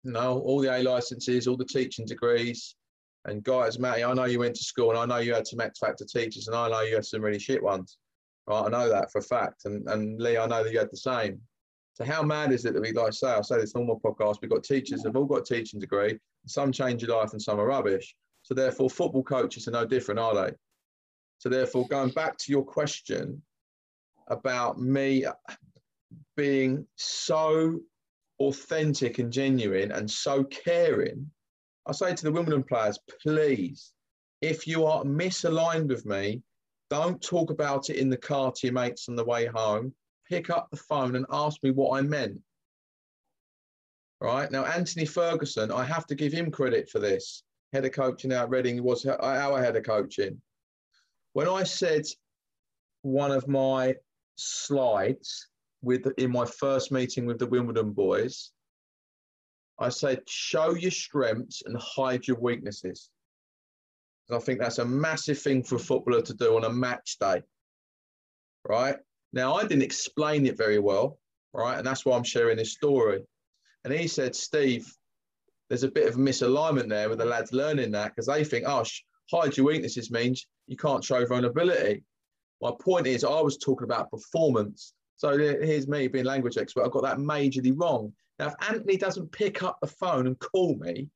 You know, all the A licenses, all the teaching degrees. And guys, Matty, I know you went to school and I know you had some X Factor teachers and I know you had some really shit ones. Right? I know that for a fact. And, and Lee, I know that you had the same. So how mad is it that we, like say, I say this my podcast, we've got teachers, they've all got a teaching degree. Some change your life and some are rubbish. So therefore, football coaches are no different, are they? So therefore, going back to your question about me being so authentic and genuine and so caring, I say to the Wimbledon players, please, if you are misaligned with me, don't talk about it in the car to your mates on the way home. Pick up the phone and ask me what I meant. Right now, Anthony Ferguson, I have to give him credit for this. Head of coaching out Reading was our head of coaching. When I said one of my slides with in my first meeting with the Wimbledon boys, I said, show your strengths and hide your weaknesses. And I think that's a massive thing for a footballer to do on a match day. Right? Now, I didn't explain it very well, right? And that's why I'm sharing this story. And he said, Steve, there's a bit of misalignment there with the lads learning that because they think, oh, hide your weaknesses means you can't show vulnerability. My point is, I was talking about performance. So here's me being language expert. I've got that majorly wrong. Now, if Anthony doesn't pick up the phone and call me,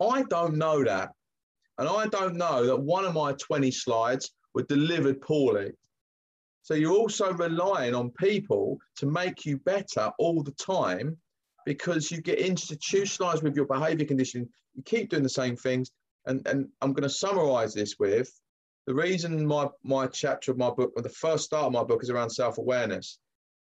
I don't know that. And I don't know that one of my 20 slides were delivered poorly. So you're also relying on people to make you better all the time because you get institutionalized with your behavior conditioning. You keep doing the same things. And, and I'm going to summarize this with the reason my, my chapter of my book, or the first start of my book, is around self awareness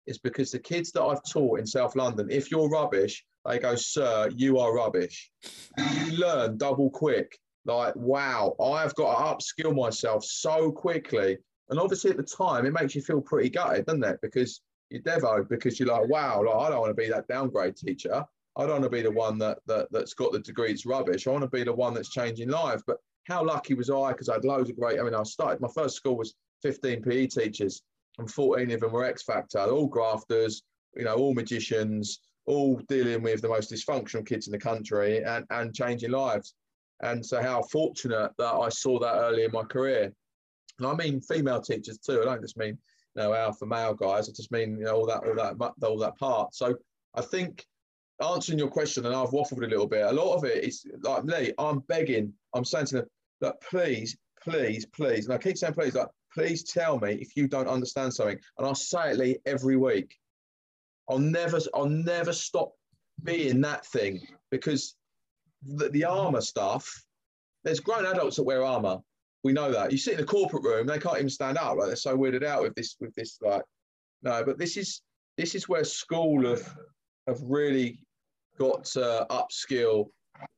is because the kids that I've taught in South London, if you're rubbish, they go, Sir, you are rubbish. you learn double quick. Like, wow, I've got to upskill myself so quickly. And obviously, at the time, it makes you feel pretty gutted, doesn't it? Because you're devo, because you're like, wow, like, I don't want to be that downgrade teacher. I don't want to be the one that, that that's got the degree it's rubbish. I want to be the one that's changing lives. But how lucky was I? Because I had loads of great. I mean, I started my first school was 15 PE teachers and 14 of them were X Factor, all grafters, you know, all magicians, all dealing with the most dysfunctional kids in the country and, and changing lives. And so, how fortunate that I saw that early in my career. And I mean female teachers too. I don't just mean you know alpha male guys. I just mean you know all that all that all that part. So I think answering your question, and I've waffled a little bit. A lot of it is like Lee. I'm begging. I'm saying to them that please, please, please, and I keep saying please. Like please tell me if you don't understand something. And I'll say it every week. I'll never, I'll never stop being that thing because the, the armor stuff, there's grown adults that wear armor. We know that. You sit in a corporate room, they can't even stand up. Like they're so weirded out with this, with this, like, no, but this is this is where school have have really got to upskill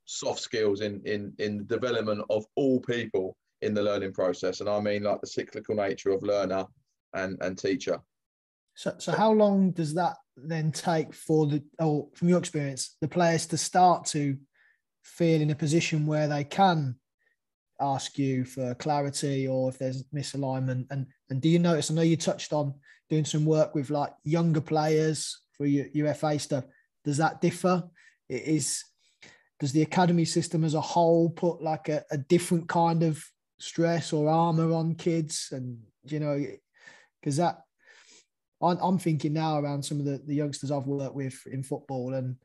soft skills in in in the development of all people in the learning process. And I mean like the cyclical nature of learner and, and teacher. So, so how long does that then take for the, or from your experience, the players to start to feel in a position where they can ask you for clarity or if there's misalignment? And and do you notice? I know you touched on doing some work with like younger players for your UFA stuff. Does that differ? It is does the academy system as a whole put like a, a different kind of stress or armor on kids and you know because that I'm, I'm thinking now around some of the, the youngsters I've worked with in football and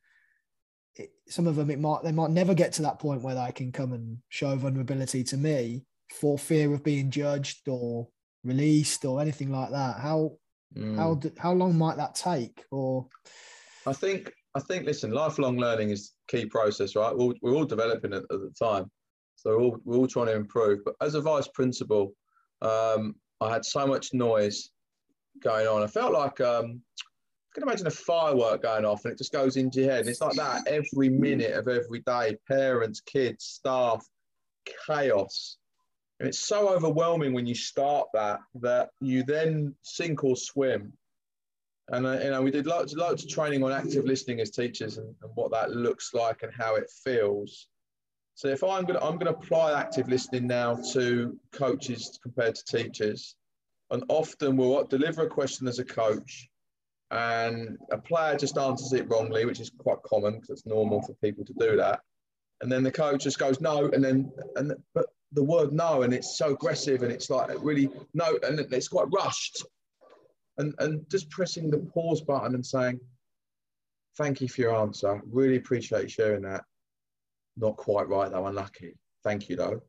it, some of them it might they might never get to that point where they can come and show vulnerability to me for fear of being judged or released or anything like that. How mm. how how long might that take or? I think i think listen lifelong learning is key process right? We're, we're all developing at the time so we're all, we're all trying to improve but as a vice principal um, i had so much noise going on i felt like um, can imagine a firework going off and it just goes into your head. And it's like that every minute of every day parents, kids, staff, chaos. And it's so overwhelming when you start that that you then sink or swim. And uh, you know, we did lots, lots of training on active listening as teachers and, and what that looks like and how it feels. So if I'm gonna I'm gonna apply active listening now to coaches compared to teachers, and often we'll deliver a question as a coach, and a player just answers it wrongly, which is quite common because it's normal for people to do that. And then the coach just goes no, and then and but the word no, and it's so aggressive, and it's like really no, and it's quite rushed, and and just pressing the pause button and saying, "Thank you for your answer. Really appreciate sharing that. Not quite right though, unlucky. Thank you though.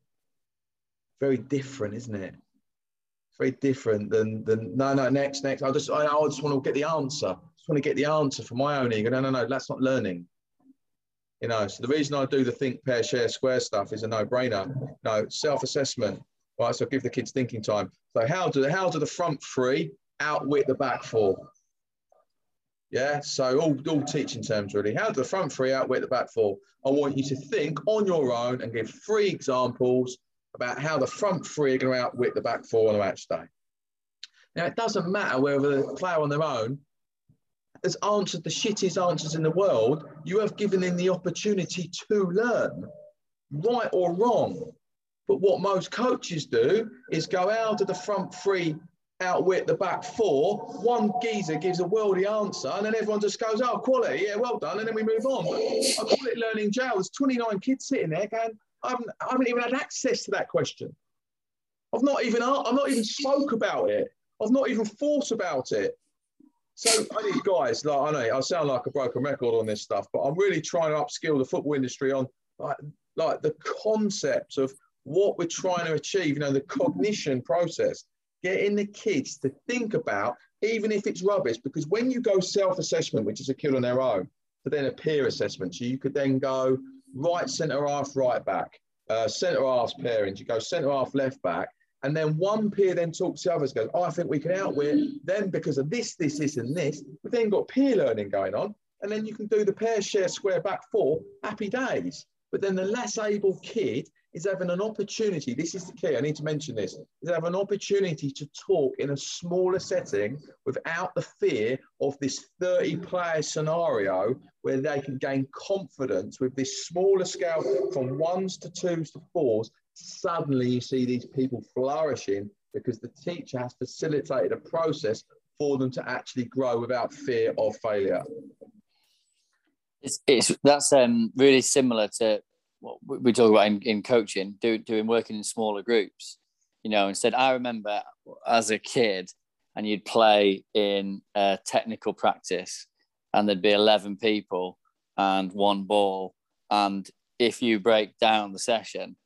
Very different, isn't it? very different than than no no next next. I just I, I just want to get the answer. I just want to get the answer for my own ego. No no no, that's not learning. You know, so the reason I do the think, pair, share, square stuff is a no-brainer. No self-assessment. Right, so give the kids thinking time. So how do the, how do the front three outwit the back four? Yeah, so all, all teaching terms really. How the front three outwit the back four? I want you to think on your own and give three examples about how the front three are going to outwit the back four on a match day. Now, it doesn't matter whether the player on their own has answered the shittiest answers in the world, you have given them the opportunity to learn, right or wrong. But what most coaches do is go out of the front three, outwit the back four. One geezer gives a worldy answer, and then everyone just goes, Oh, quality, yeah, well done. And then we move on. But I call it learning jail. There's 29 kids sitting there going, I haven't, I haven't even had access to that question. I've not even I've not even spoke about it. I've not even thought about it. So I need guys like I know I sound like a broken record on this stuff, but I'm really trying to upskill the football industry on like like the concepts of what we're trying to achieve. You know, the cognition process, getting the kids to think about, even if it's rubbish, because when you go self-assessment, which is a kill on their own, to then a peer assessment, so you could then go, right centre half, right back, uh, centre half pairings. You go centre half, left back, and then one peer then talks to the others, goes, oh, I think we can outwit them because of this, this, this, and this. We've then got peer learning going on, and then you can do the pair share square back four, happy days. But then the less able kid is having an opportunity. This is the key. I need to mention this. Is have an opportunity to talk in a smaller setting without the fear of this 30 player scenario where they can gain confidence with this smaller scale from ones to twos to fours. Suddenly you see these people flourishing because the teacher has facilitated a process for them to actually grow without fear of failure. It's, it's that's um, really similar to what we talk about in, in coaching, do, doing working in smaller groups. You know, instead, I remember as a kid, and you'd play in a technical practice, and there'd be 11 people and one ball. And if you break down the session,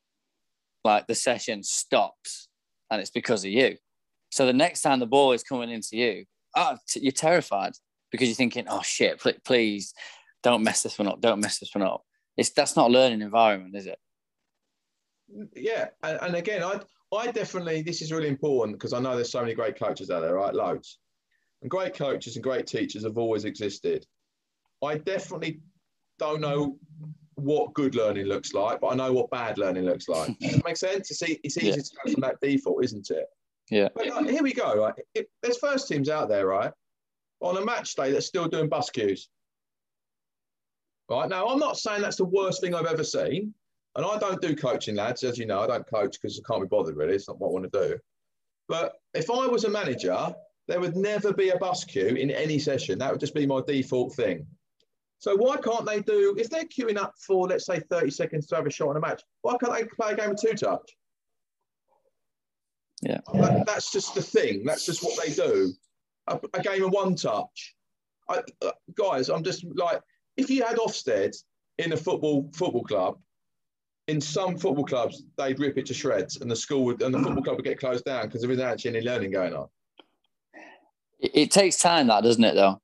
like the session stops and it's because of you. So the next time the ball is coming into you, oh, you're terrified because you're thinking, oh shit, please don't mess this one up. Don't mess this one up. It's that's not a learning environment, is it? Yeah, and, and again, I I definitely this is really important because I know there's so many great coaches out there, right? Loads, and great coaches and great teachers have always existed. I definitely don't know what good learning looks like, but I know what bad learning looks like. Does that make sense? It's, it's easy yeah. to go from that default, isn't it? Yeah. But like, here we go, right? It, there's first teams out there, right? On a match day that's still doing bus queues. Right now, I'm not saying that's the worst thing I've ever seen, And I don't do coaching, lads. As you know, I don't coach because I can't be bothered, really. It's not what I want to do. But if I was a manager, there would never be a bus queue in any session. That would just be my default thing. So why can't they do, if they're queuing up for, let's say, 30 seconds to have a shot on a match, why can't they play a game of two touch? Yeah. That, that's just the thing. That's just what they do. A, a game of one touch. I, uh, guys, I'm just like, if you had Ofsted in a football football club, in some football clubs, they'd rip it to shreds, and the school would, and the football club would get closed down because there isn't actually any learning going on. It, takes time, that doesn't it, though?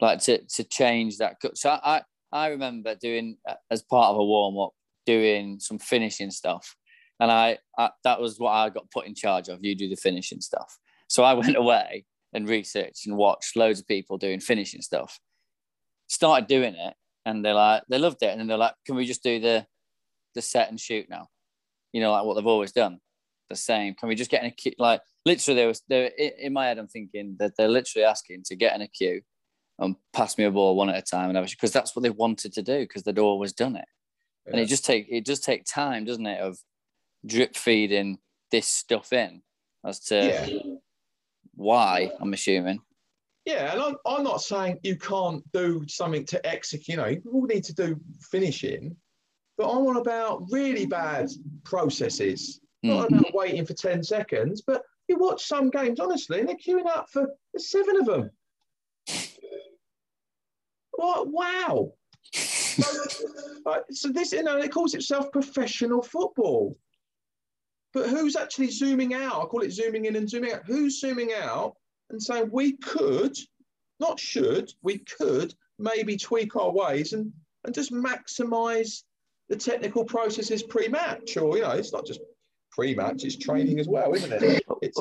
Like to to change that. So I I remember doing uh, as part of a warm up, doing some finishing stuff, and I, I that was what I got put in charge of. You do the finishing stuff. So I went away and researched and watched loads of people doing finishing stuff. Started doing it, and they're like, they loved it, and then they're like, "Can we just do the the set and shoot now?" You know, like what they've always done, the same. Can we just get in a queue? Like literally, there was there in my head. I'm thinking that they're literally asking to get in a queue and pass me a ball one at a time, and because that's what they wanted to do because they'd always done it. Yeah. And it just take it does take time, doesn't it, of drip feeding this stuff in as to yeah. why I'm assuming. Yeah, and I'm, I'm not saying you can't do something to execute. You know, you all need to do finishing, but I'm on about really bad processes. Mm. Not hmm. about waiting for 10 seconds, but you watch some games, honestly, and they're queuing up for seven of them. What? Wow. so this, you know, it calls itself professional football. But who's actually zooming out? I call it zooming in and zooming out. Who's zooming out and saying we could, not should, we could maybe tweak our ways and, and just maximize the technical processes pre-match? Or, you know, it's not just pre-match, it's training as well, isn't it? It's,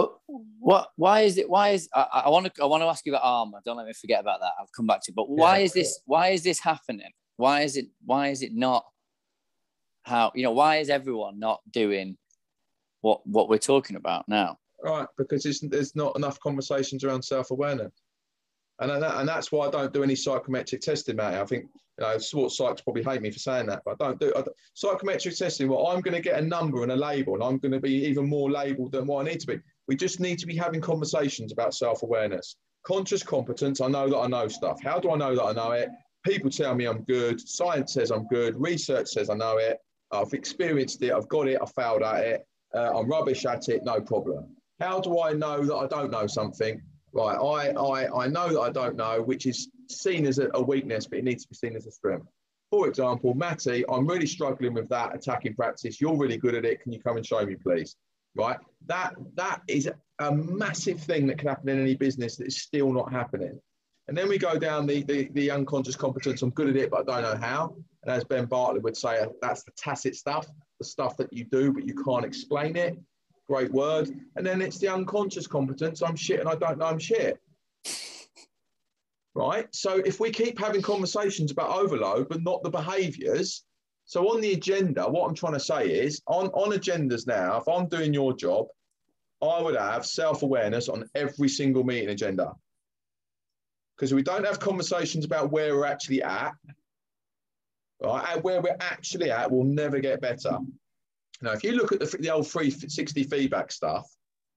what why is it why is I, I want to I want to ask you about armor. Don't let me forget about that. I'll come back to it. But why yeah. is this why is this happening? Why is it why is it not how you know why is everyone not doing what what we're talking about now. Right, because there's not enough conversations around self awareness, and and that's why I don't do any psychometric testing, mate. I think you know sports psychs probably hate me for saying that, but I don't do I, psychometric testing. Well, I'm going to get a number and a label, and I'm going to be even more labelled than what I need to be. We just need to be having conversations about self awareness, conscious competence. I know that I know stuff. How do I know that I know it? People tell me I'm good. Science says I'm good. Research says I know it. I've experienced it. I've got it. I failed at it uh, I'm rubbish at it, no problem. How do I know that I don't know something? Right, I, I, I know that I don't know, which is seen as a, weakness, but it needs to be seen as a strength. For example, Matty, I'm really struggling with that attacking practice. You're really good at it. Can you come and show me, please? Right, that that is a massive thing that can happen in any business that is still not happening. And then we go down the, the, the unconscious competence. I'm good at it, but I don't know how. And as Ben Bartlett would say, that's the tacit stuff the stuff that you do, but you can't explain it. Great word. And then it's the unconscious competence. I'm shit and I don't know I'm shit. Right. So if we keep having conversations about overload, but not the behaviors. So on the agenda, what I'm trying to say is on, on agendas now, if I'm doing your job, I would have self awareness on every single meeting agenda. Because we don't have conversations about where we're actually at, right? where we're actually at will never get better. Now, if you look at the, the old 360 feedback stuff,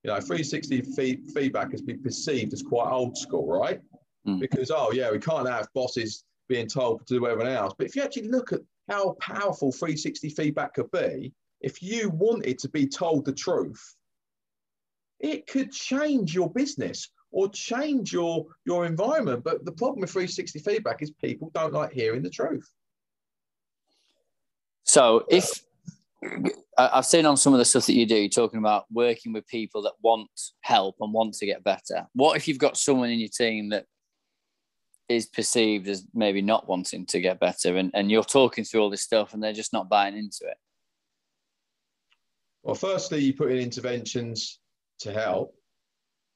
you know, 360 fee- feedback has been perceived as quite old school, right? Mm. Because, oh, yeah, we can't have bosses being told to do everything else. But if you actually look at how powerful 360 feedback could be, if you wanted to be told the truth, it could change your business or change your, your environment. But the problem with 360 feedback is people don't like hearing the truth. So if I've seen on some of the stuff that you do, talking about working with people that want help and want to get better. What if you've got someone in your team that is perceived as maybe not wanting to get better and, and you're talking through all this stuff and they're just not buying into it? Well, firstly, you put in interventions to help.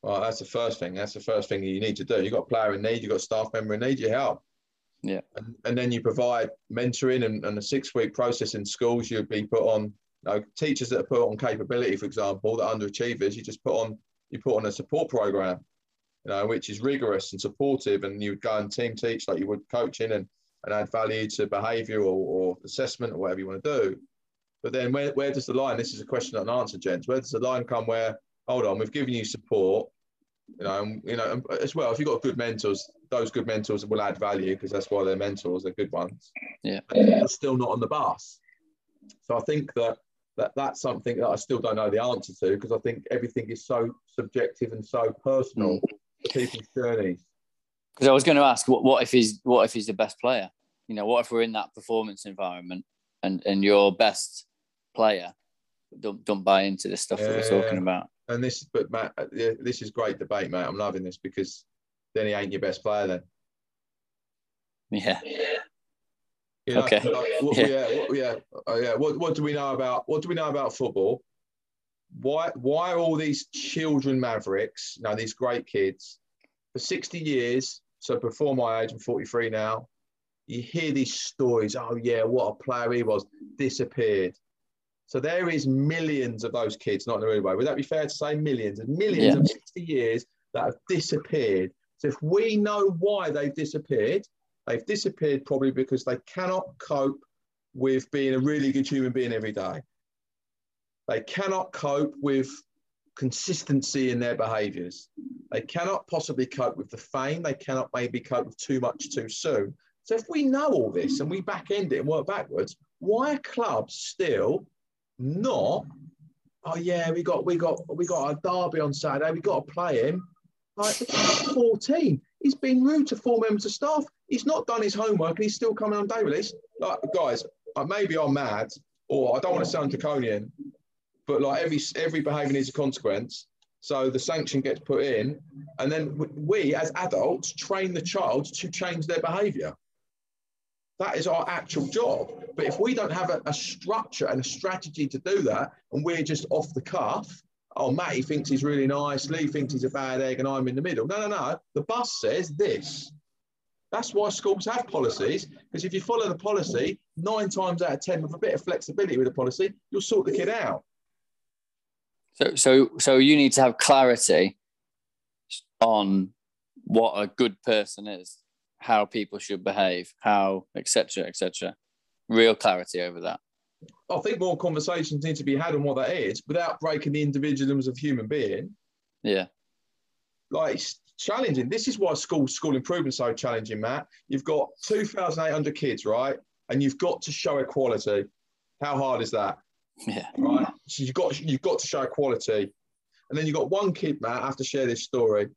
Well, that's the first thing. That's the first thing you need to do. You've got a player in need, you've got staff member in need, you help. Yeah. And, and then you provide mentoring and, and a six week process in schools. You'd be put on, you know, teachers that are put on capability, for example, that underachievers, you just put on, you put on a support program, you know, which is rigorous and supportive. And you would go and team teach like you would coaching and, and add value to behavior or, or assessment or whatever you want to do. But then where, where does the line? This is a question and answer, gents. Where does the line come where, hold on, we've given you support, you know, and, you know, as well, if you've got good mentors, those good mentors will add value because that's why they're mentors, they're good ones. Yeah. They're still not on the bus. So I think that, that that's something that I still don't know the answer to because I think everything is so subjective and so personal mm. people's journeys. Because I was going to ask, what, what if he's what if he's the best player? You know, what if we're in that performance environment and and your best player don't don't buy into the stuff yeah. that we're talking about? And this, but Matt, uh, this is great debate, mate. I'm loving this because then he ain't your best player then. Yeah. You know, okay. Like, what, yeah. Yeah. What, yeah. Uh, yeah. What, what do we know about what do we know about football? Why why are all these children mavericks? Now these great kids for 60 years. So before my age, I'm 43 now. You hear these stories. Oh yeah, what a player he was. Disappeared. So there is millions of those kids, not in a real way. Would that be fair to say? Millions and millions yeah. of 60 years that have disappeared. So if we know why they've disappeared, they've disappeared probably because they cannot cope with being a really good human being every day. They cannot cope with consistency in their behaviors. They cannot possibly cope with the fame. They cannot maybe cope with too much too soon. So if we know all this and we back end it and work backwards, why are clubs still not, oh yeah, we got we got we got a derby on Saturday. We got to play him. Like 14. He's been rude to four members of staff. He's not done his homework and he's still coming on day release. Like guys, maybe I'm mad or I don't want to sound draconian, but like every every behaviour needs a consequence. So the sanction gets put in, and then we as adults train the child to change their behaviour. That is our actual job. But if we don't have a, a, structure and a strategy to do that, and we're just off the cuff, oh, Matty thinks he's really nice, Lee thinks he's a bad egg, and I'm in the middle. No, no, no. The bus says this. That's why schools have policies, because if you follow the policy, nine times out of 10, with a bit of flexibility with the policy, you'll sort the kid out. So, so, so you need to have clarity on what a good person is how people should behave, how etc. etc. Real clarity over that. I think more conversations need to be had on what that is without breaking the individualism of human being. Yeah. Like it's challenging. This is why school school improvement is so challenging, Matt. You've got 2,800 kids, right? And you've got to show equality. How hard is that? Yeah. Right. So you've got you've got to show equality. And then you've got one kid, Matt, I have to share this story.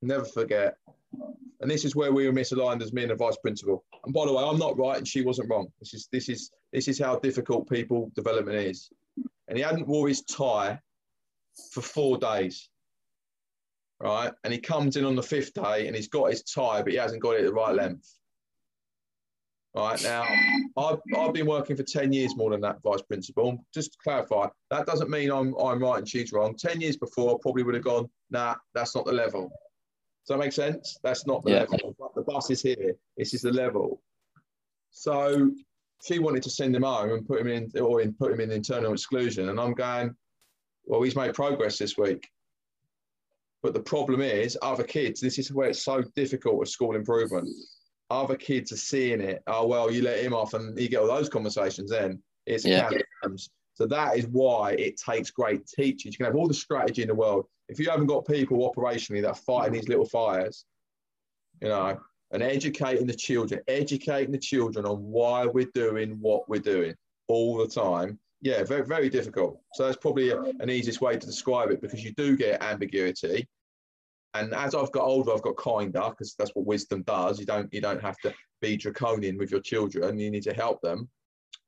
Never forget. And this is where we were misaligned as me and the vice principal. And by the way, I'm not right and she wasn't wrong. This is this is this is how difficult people development is. And he hadn't wore his tie for four days. Right. And he comes in on the fifth day and he's got his tie, but he hasn't got it the right length. Right now, I've, I've been working for 10 years more than that vice principal. Just to clarify, that doesn't mean I'm, I'm right and she's wrong. 10 years before, I probably would have gone, nah, that's not the level. Does that make sense? That's not the yeah. level. The bus is here. This is the level. So she wanted to send him home and put him in, or in, put him in internal exclusion. And I'm going, well, he's made progress this week. But the problem is, other kids, this is where it's so difficult with school improvement. Other kids are seeing it. Oh, well, you let him off and you get all those conversations then. It's yeah. So that is why it takes great teachers. You can have all the strategy in the world if you haven't got people operationally that are fighting these little fires, you know, and educating the children, educating the children on why we're doing what we're doing all the time. Yeah, very, very difficult. So that's probably a, an easiest way to describe it because you do get ambiguity. And as I've got older, I've got kinder because that's what wisdom does. You don't you don't have to be draconian with your children. You need to help them.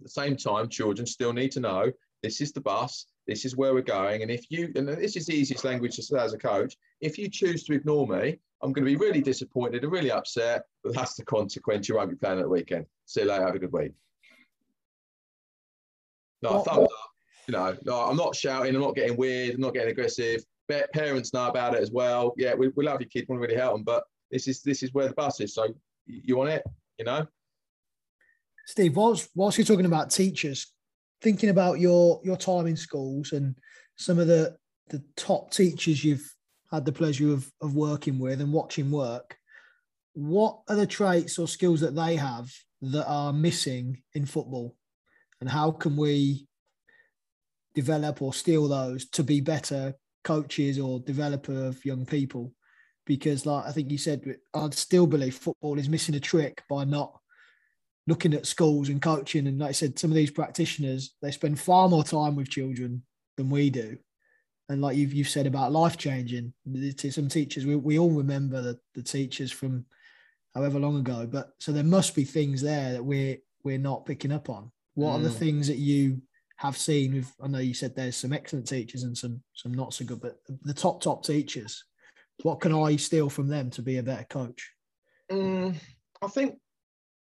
At the same time, children still need to know this is the bus. This is where we're going. And if you, and this is the easiest language to say as a coach, if you choose to ignore me, I'm going to be really disappointed and really upset, but that's the consequence. You won't be playing at the weekend. See you later. Have a good week. No, thumbs up. You know, no, I'm not shouting. I'm not getting weird. I'm not getting aggressive. Parents know about it as well. Yeah, we, we love your kids. We want to really help them, but this is this is where the bus is. So you want it, you know. Steve, whilst whilst you're talking about teachers, thinking about your your time in schools and some of the the top teachers you've had the pleasure of, of working with and watching work, what are the traits or skills that they have that are missing in football? And how can we develop or steal those to be better coaches or developer of young people because like I think you said I'd still believe football is missing a trick by not looking at schools and coaching and like I said some of these practitioners they spend far more time with children than we do and like you've, you've said about life changing to some teachers we, we all remember the, the teachers from however long ago but so there must be things there that we're we're not picking up on what mm. are the mm. things that you have seen with i know you said there's some excellent teachers and some some not so good but the top top teachers what can i steal from them to be a better coach mm, i think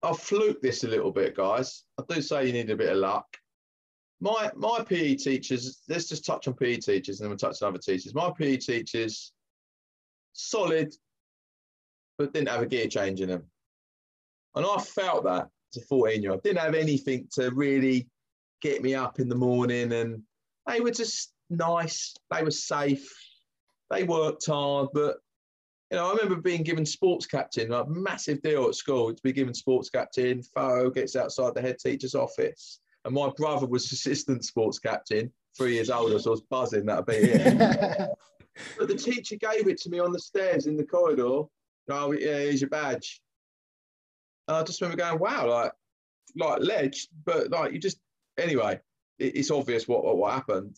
i'll fluke this a little bit guys i do say you need a bit of luck my my pe teachers let's just touch on pe teachers and then we'll touch on other teachers my pe teachers solid but didn't have a gear change in them and i felt that as a 14 year old didn't have anything to really get me up in the morning. And they were just nice. They were safe. They worked hard. But, you know, I remember being given sports captain, like massive deal at school to be given sports captain. Photo gets outside the head teacher's office. And my brother was assistant sports captain, three years older, so I was buzzing that'd be it. but the teacher gave it to me on the stairs in the corridor. Oh, yeah, here's your badge. And I just remember going, wow, like, like ledge, but like you just anyway, it, it's obvious what, what, what happened.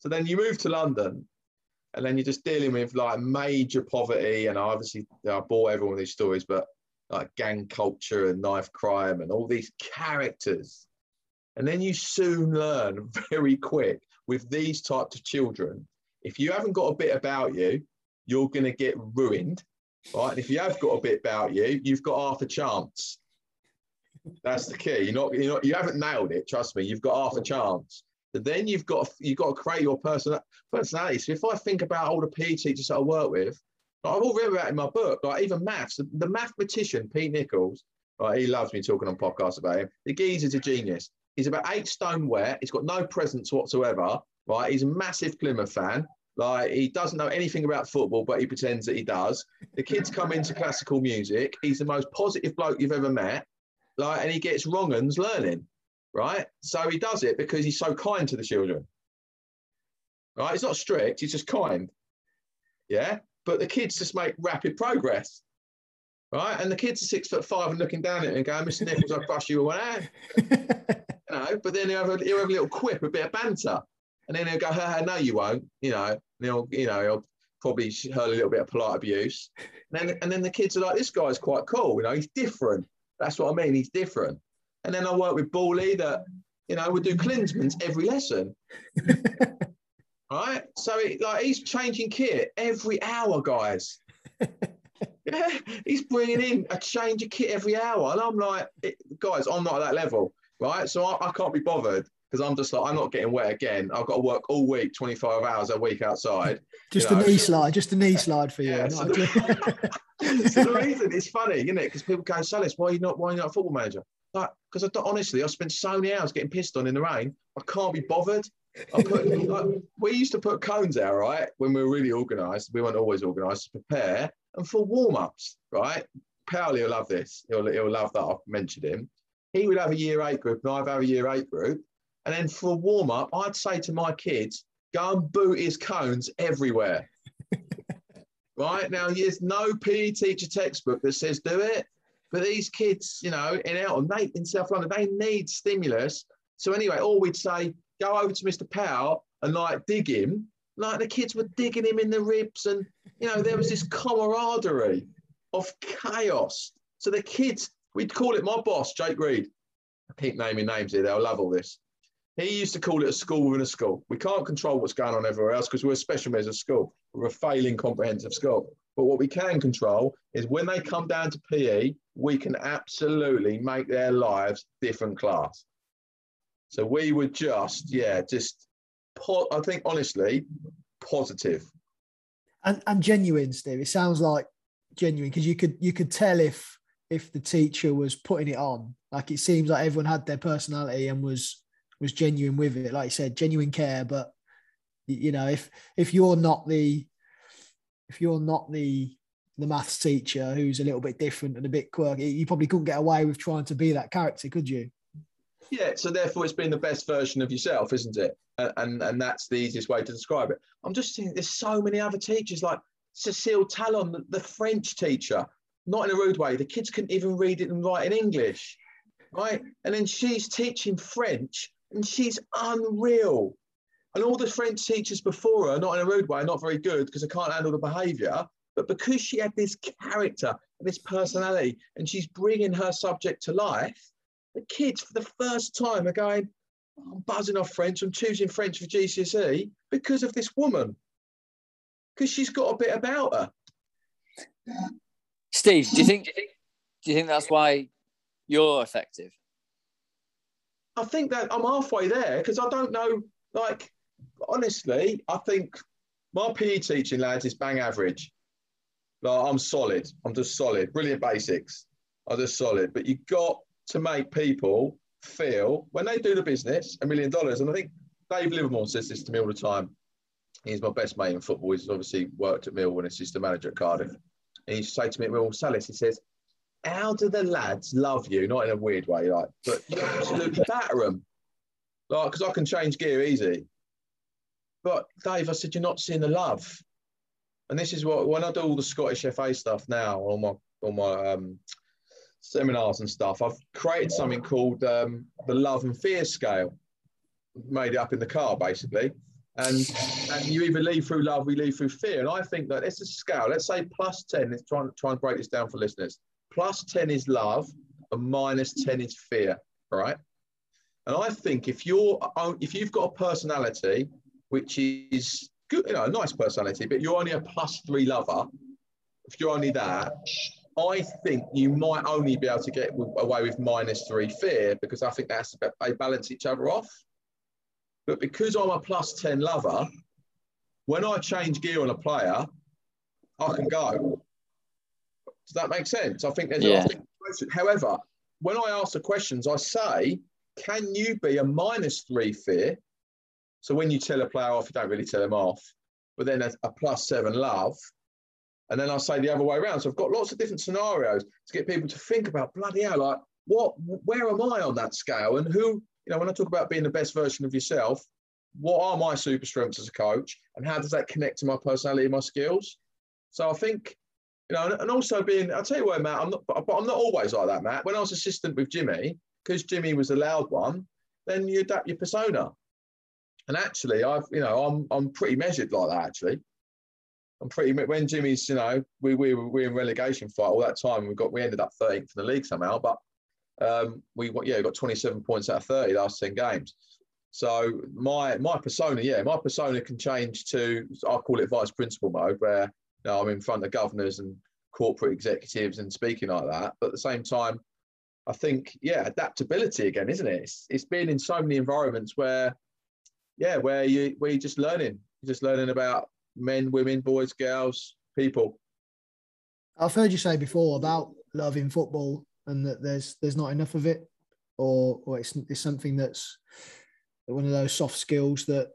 So then you move to London, and then you're just dealing with like major poverty, and obviously you know, I bore everyone these stories, but like gang culture and knife crime and all these characters. And then you soon learn very quick with these types of children, if you haven't got a bit about you, you're going to get ruined. Right. And if you have got a bit about you, you've got half a chance. That's the key. You're not, you're not, you haven't nailed it. Trust me. You've got half a chance. Then you've got, you've got to create your person, personality. So if I think about all the PE teachers that I work with, like I've all read about in my book, like even maths, the, the mathematician Pete Nichols, right? He loves me talking on podcasts about him. The geezer's a genius. He's about eight stone wet. He's got no presence whatsoever. Right? He's a massive Plymouth fan. Like he doesn't know anything about football, but he pretends that he does. The kids come into classical music. He's the most positive bloke you've ever met like, and he gets wrong uns learning, right? So he does it because he's so kind to the children, right? He's not strict, he's just kind, yeah. But the kids just make rapid progress, right? And the kids are six foot five and looking down at it and going, "Mr. Nichols, I brush you with one hand," you know. But then he'll have, a, he'll have a little quip, a bit of banter, and then he'll go, ha, ha, "No, you won't," you know. And he'll, you know, he'll probably hurl a little bit of polite abuse, and then and then the kids are like, "This guy's quite cool," you know. He's different. That's what I mean. He's different. And then I work with Bally that, you know, we do Klinsmanns every lesson. right? So it, like he's changing kit every hour, guys. yeah, he's bringing in a change of kit every hour. And I'm like, guys, I'm not at that level, right? So I, I can't be bothered because I'm just like, I'm not getting wet again. I've got to work all week, 25 hours a week outside. Just a know. knee slide, just a knee slide for you. Yeah, so, the, so the reason it's funny, isn't it? Because people go, Sallis, why are you not, why are you not a football manager? Like, because I honestly, I spent so many hours getting pissed on in the rain. I can't be bothered. Put, like, we used to put cones out, right? When we were really organised. We weren't always organised to prepare and for warm ups, right? Powley will love this. He'll, he'll love that I've mentioned him. He would have a year eight group, and I'd have a year eight group. And then for a warm up, I'd say to my kids, go and boot his cones everywhere. right now, there's no PE teacher textbook that says do it. But these kids, you know, in Eltham, they in South London, they need stimulus. So anyway, all we'd say, go over to Mr. Powell and like dig him. Like the kids were digging him in the ribs, and you know, there was this camaraderie of chaos. So the kids, we'd call it my boss, Jake Reed. I keep naming names here, they'll love all this. He used to call it a school within a school. We can't control what's going on everywhere else because we're a special measures school. We're a failing comprehensive school. But what we can control is when they come down to PE, we can absolutely make their lives different class. So we would just, yeah, just, po- I think honestly, positive. And, and genuine, Steve. It sounds like genuine because you could you could tell if if the teacher was putting it on. Like it seems like everyone had their personality and was was genuine with it. Like you said, genuine care. But you know, if if you're not the if you're not the the maths teacher who's a little bit different and a bit quirky, you probably couldn't get away with trying to be that character, could you? Yeah. So therefore, it's been the best version of yourself, isn't it? and, and, that's the easiest way to describe it. I'm just thinking there's so many other teachers like Cecile Talon, the, the French teacher, not in a rude way. The kids couldn't even read it and write in English, right? And then she's teaching French and she's unreal. And all the French teachers before her, not in a rude way, not very good because they can't handle the behaviour, but because she had this character and this personality and she's bringing her subject to life, the kids for the first time are going, oh, I'm buzzing off French, I'm choosing French for GCSE because of this woman, because she's got a bit about her. Steve, do you think do you think that's why you're effective? I think that I'm halfway there because I don't know. Like, honestly, I think my PE teaching, lads, is bang average. Like, I'm solid. I'm just solid. Brilliant basics. I'm just solid. But you got to make people feel when they do the business a million dollars. And I think Dave Livermore says this to me all the time. He's my best mate in football. He's obviously worked at Mill when assistant manager at Cardiff. And he used to say to me at Mill Sallis, he says, how do the lads love you? Not in a weird way, like, but you absolutely batter them. Like, because I can change gear easy. But Dave, I said, you're not seeing the love. And this is what when I do all the Scottish FA stuff now, all my all my um, seminars and stuff, I've created something called um, the love and fear scale. Made it up in the car basically. And and you either leave through love, we leave through fear. And I think that it's a scale. Let's say plus 10. Let's try and try and break this down for listeners plus 10 is love and minus 10 is fear, right? And I think if you're if you've got a personality which is good, you know, a nice personality, but you're only a plus three lover, if you're only that, I think you might only be able to get away with minus three fear because I think that's they balance each other off. But because I'm a plus 10 lover, when I change gear on a player, I can go. Does that make sense? I think there's yeah. a However, when I ask the questions, I say, can you be a minus three fear? So when you tell a player off, you don't really tell them off, but then a, a plus seven love. And then I say the other way around. So I've got lots of different scenarios to get people to think about bloody hell, like what, where am I on that scale? And who, you know, when I talk about being the best version of yourself, what are my super strengths as a coach? And how does that connect to my personality and my skills? So I think you know, and also being, I'll tell you what, Matt, I'm not, but I'm not always like that, Matt. When I was assistant with Jimmy, because Jimmy was the loud one, then you adapt your persona. And actually, I've, you know, I'm, I'm pretty measured like that. Actually, I'm pretty. When Jimmy's, you know, we we we in relegation fight all that time. We got we ended up 13th in the league somehow, but um, we yeah we got 27 points out of 30 last 10 games. So my my persona, yeah, my persona can change to I call it vice principal mode, where you know, I'm in front of governors and corporate executives and speaking like that. But at the same time, I think, yeah, adaptability again, isn't it? It's, it's been in so many environments where, yeah, where you where you're just learning, you're just learning about men, women, boys, girls, people. I've heard you say before about loving football and that there's there's not enough of it, or or it's, it's something that's one of those soft skills that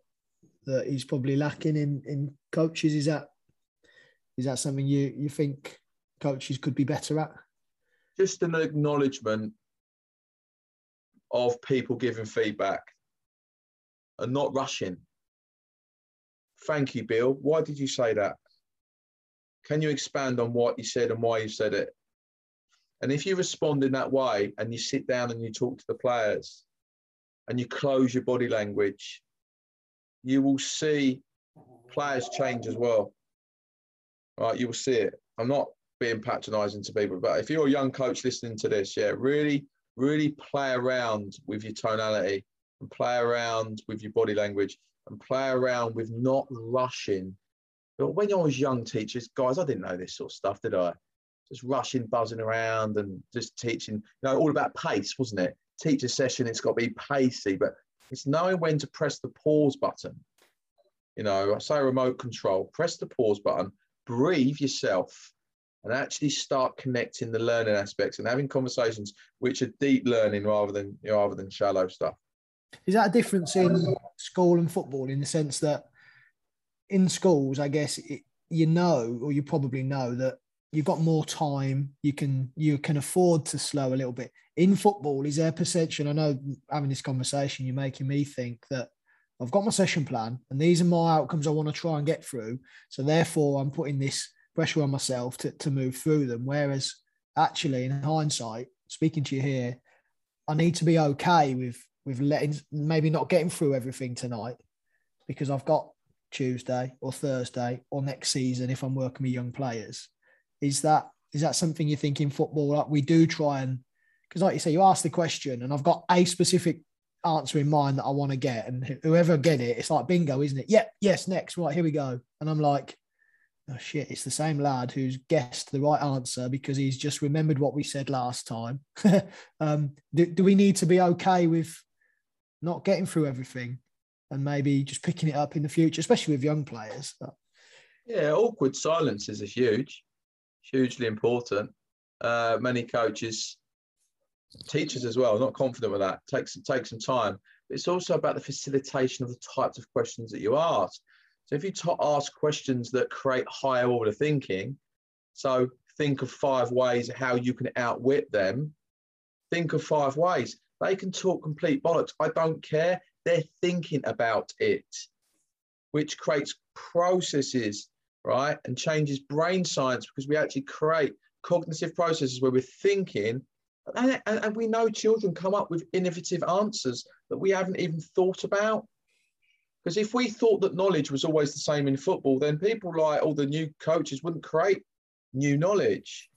that he's probably lacking in in coaches. Is that is that something you you think coaches could be better at? Just an acknowledgement of people giving feedback and not rushing. Thank you, Bill. Why did you say that? Can you expand on what you said and why you said it? And if you respond in that way and you sit down and you talk to the players and you close your body language, you will see players change as well right, you will see it. I'm not being patronizing to people, but if you're a young coach listening to this, yeah, really, really play around with your tonality and play around with your body language and play around with not rushing. But when I was young teachers, guys, I didn't know this sort of stuff, did I? Just rushing, buzzing around and just teaching, you know, all about pace, wasn't it? Teacher session, it's got to be pacey, but it's knowing when to press the pause button. You know, I say remote control, press the pause button breathe yourself and actually start connecting the learning aspects and having conversations which are deep learning rather than you know, rather than shallow stuff. Is that a difference in school and football in the sense that in schools, I guess it, you know, or you probably know that you've got more time, you can you can afford to slow a little bit. In football, is there perception? I know having this conversation, you're making me think that I've got my session plan, and these are my outcomes I want to try and get through. So therefore, I'm putting this pressure on myself to, to move through them. Whereas actually, in hindsight, speaking to you here, I need to be okay with with letting maybe not getting through everything tonight because I've got Tuesday or Thursday or next season if I'm working with young players. Is that is that something you think in football? Like we do try and because, like you say, you ask the question, and I've got a specific answer in mind that I want to get, and whoever get it, it's like bingo, isn't it? Yep, yes, next, right, here we go. And I'm like, oh shit, it's the same lad who's guessed the right answer because he's just remembered what we said last time. um, do, do we need to be okay with not getting through everything and maybe just picking it up in the future, especially with young players? Yeah, awkward silences are huge, hugely important. Uh, many coaches, teachers as well, not confident with that. Takes take some time. But it's also about the facilitation of the types of questions that you ask. So if you t- ask questions that create higher order thinking, so think of five ways how you can outwit them. Think of five ways. They can talk complete bollocks. I don't care. They're thinking about it, which creates processes, right? And changes brain science because we actually create cognitive processes where we're thinking. And, and, and we know children come up with innovative answers that we haven't even thought about. Because if we thought that knowledge was always the same in football, then people like all the new coaches wouldn't create new knowledge.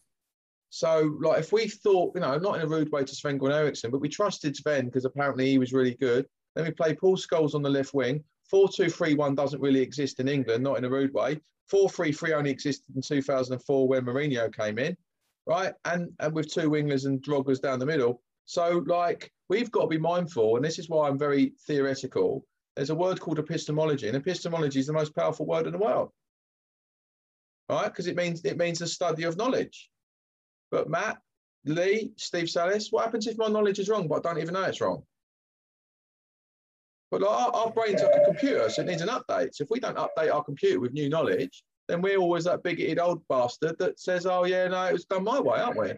So, like, if we thought, you know, not in a rude way to Sven Goran Eriksson, but we trusted Sven because apparently he was really good. Then we play Paul Scholes on the left wing. 4 2 3 1 doesn't really exist in England, not in a rude way. 4 3 3 only existed in 2004 when Mourinho came in, right? And and with two wingers and Drogba's down the middle. So, like, we've got to be mindful, and this is why I'm very theoretical there's a word called epistemology, and epistemology is the most powerful word in the world, right? Because it means it means the study of knowledge. But Matt, Lee, Steve Sallis, what happens if my knowledge is wrong, but I don't even know it's wrong? But like our, our brain's like a computer, so it needs an update. So if we don't update our computer with new knowledge, then we're always that bigoted old bastard that says, "Oh yeah, no, it was done my way," aren't we?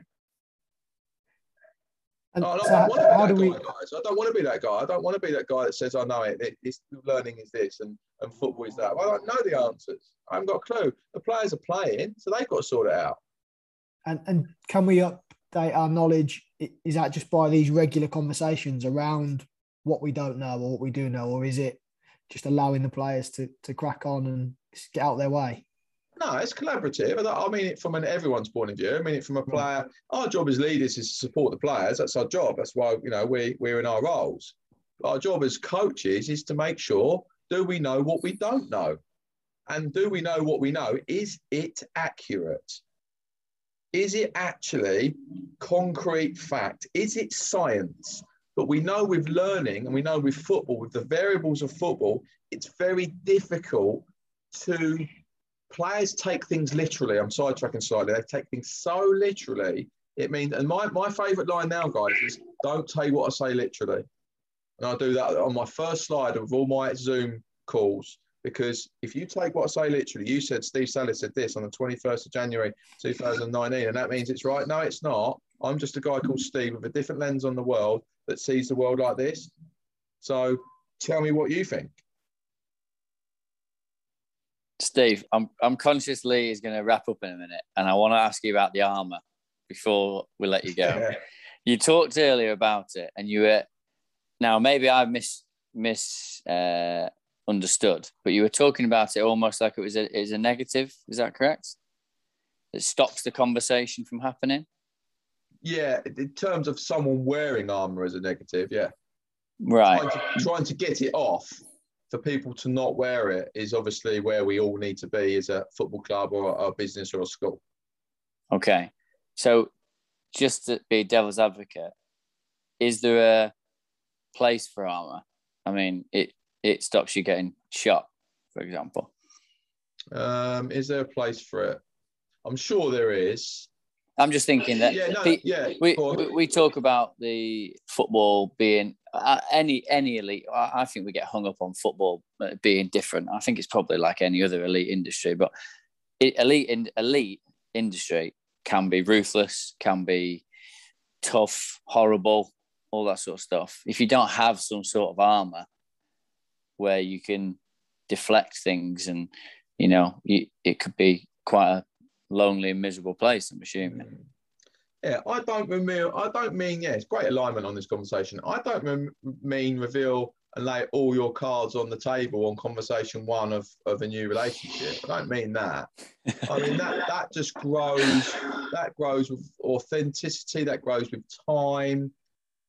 And oh, no, so how, how do we? Guys. I don't want to be that guy. I don't want to be that guy that says, oh, "I know it. It's learning is this and, and football is that." Well, I don't know the answers. I haven't got a clue. The players are playing, so they've got to sort it out. And and can we update our knowledge? Is that just by these regular conversations around what we don't know or what we do know, or is it just allowing the players to to crack on and get out their way? No, it's collaborative. I mean it from an everyone's point of view. I mean it from a mm. player. Our job as leaders is to support the players. That's our job. That's why you know we we're in our roles. Our job as coaches is to make sure do we know what we don't know, and do we know what we know? Is it accurate? Is it actually concrete fact? Is it science? But we know with learning and we know with football, with the variables of football, it's very difficult to players take things literally. I'm sidetracking slightly. They take things so literally. It means, and my, my favourite line now, guys, is don't take what I say literally. And I do that on my first slide of all my Zoom calls because if you take what I say literally, you said Steve Sallis said this on the 21st of January 2019, and that means it's right. No, it's not. I'm just a guy called Steve with a different lens on the world that sees the world like this. So tell me what you think. Steve, I'm I'm conscious Lee is going to wrap up in a minute, and I want to ask you about the armor before we let you go. Yeah. You talked earlier about it, and you were now maybe I mis mis uh, understood, but you were talking about it almost like it was a was a negative. Is that correct? It stops the conversation from happening. Yeah, in terms of someone wearing armor as a negative, yeah. Right. Trying to, trying to get it off for people to not wear it is obviously where we all need to be as a football club or a business or a school. Okay. So just to be devil's advocate, is there a place for armor? I mean, it it stops you getting shot, for example. Um, is there a place for it? I'm sure there is. I'm just thinking that yeah, no, yeah, we, we, talk about the football being uh, any any elite. I, I, think we get hung up on football uh, being different. I think it's probably like any other elite industry, but it, elite in, elite industry can be ruthless, can be tough, horrible, all that sort of stuff. If you don't have some sort of armor, where you can deflect things and you know you, it could be quite a lonely and miserable place i'm assuming yeah i don't mean i don't mean yeah it's great alignment on this conversation i don't mean reveal and lay all your cards on the table on conversation one of, of a new relationship. I don't mean that. I mean that that just grows. That grows with authenticity. That grows with time.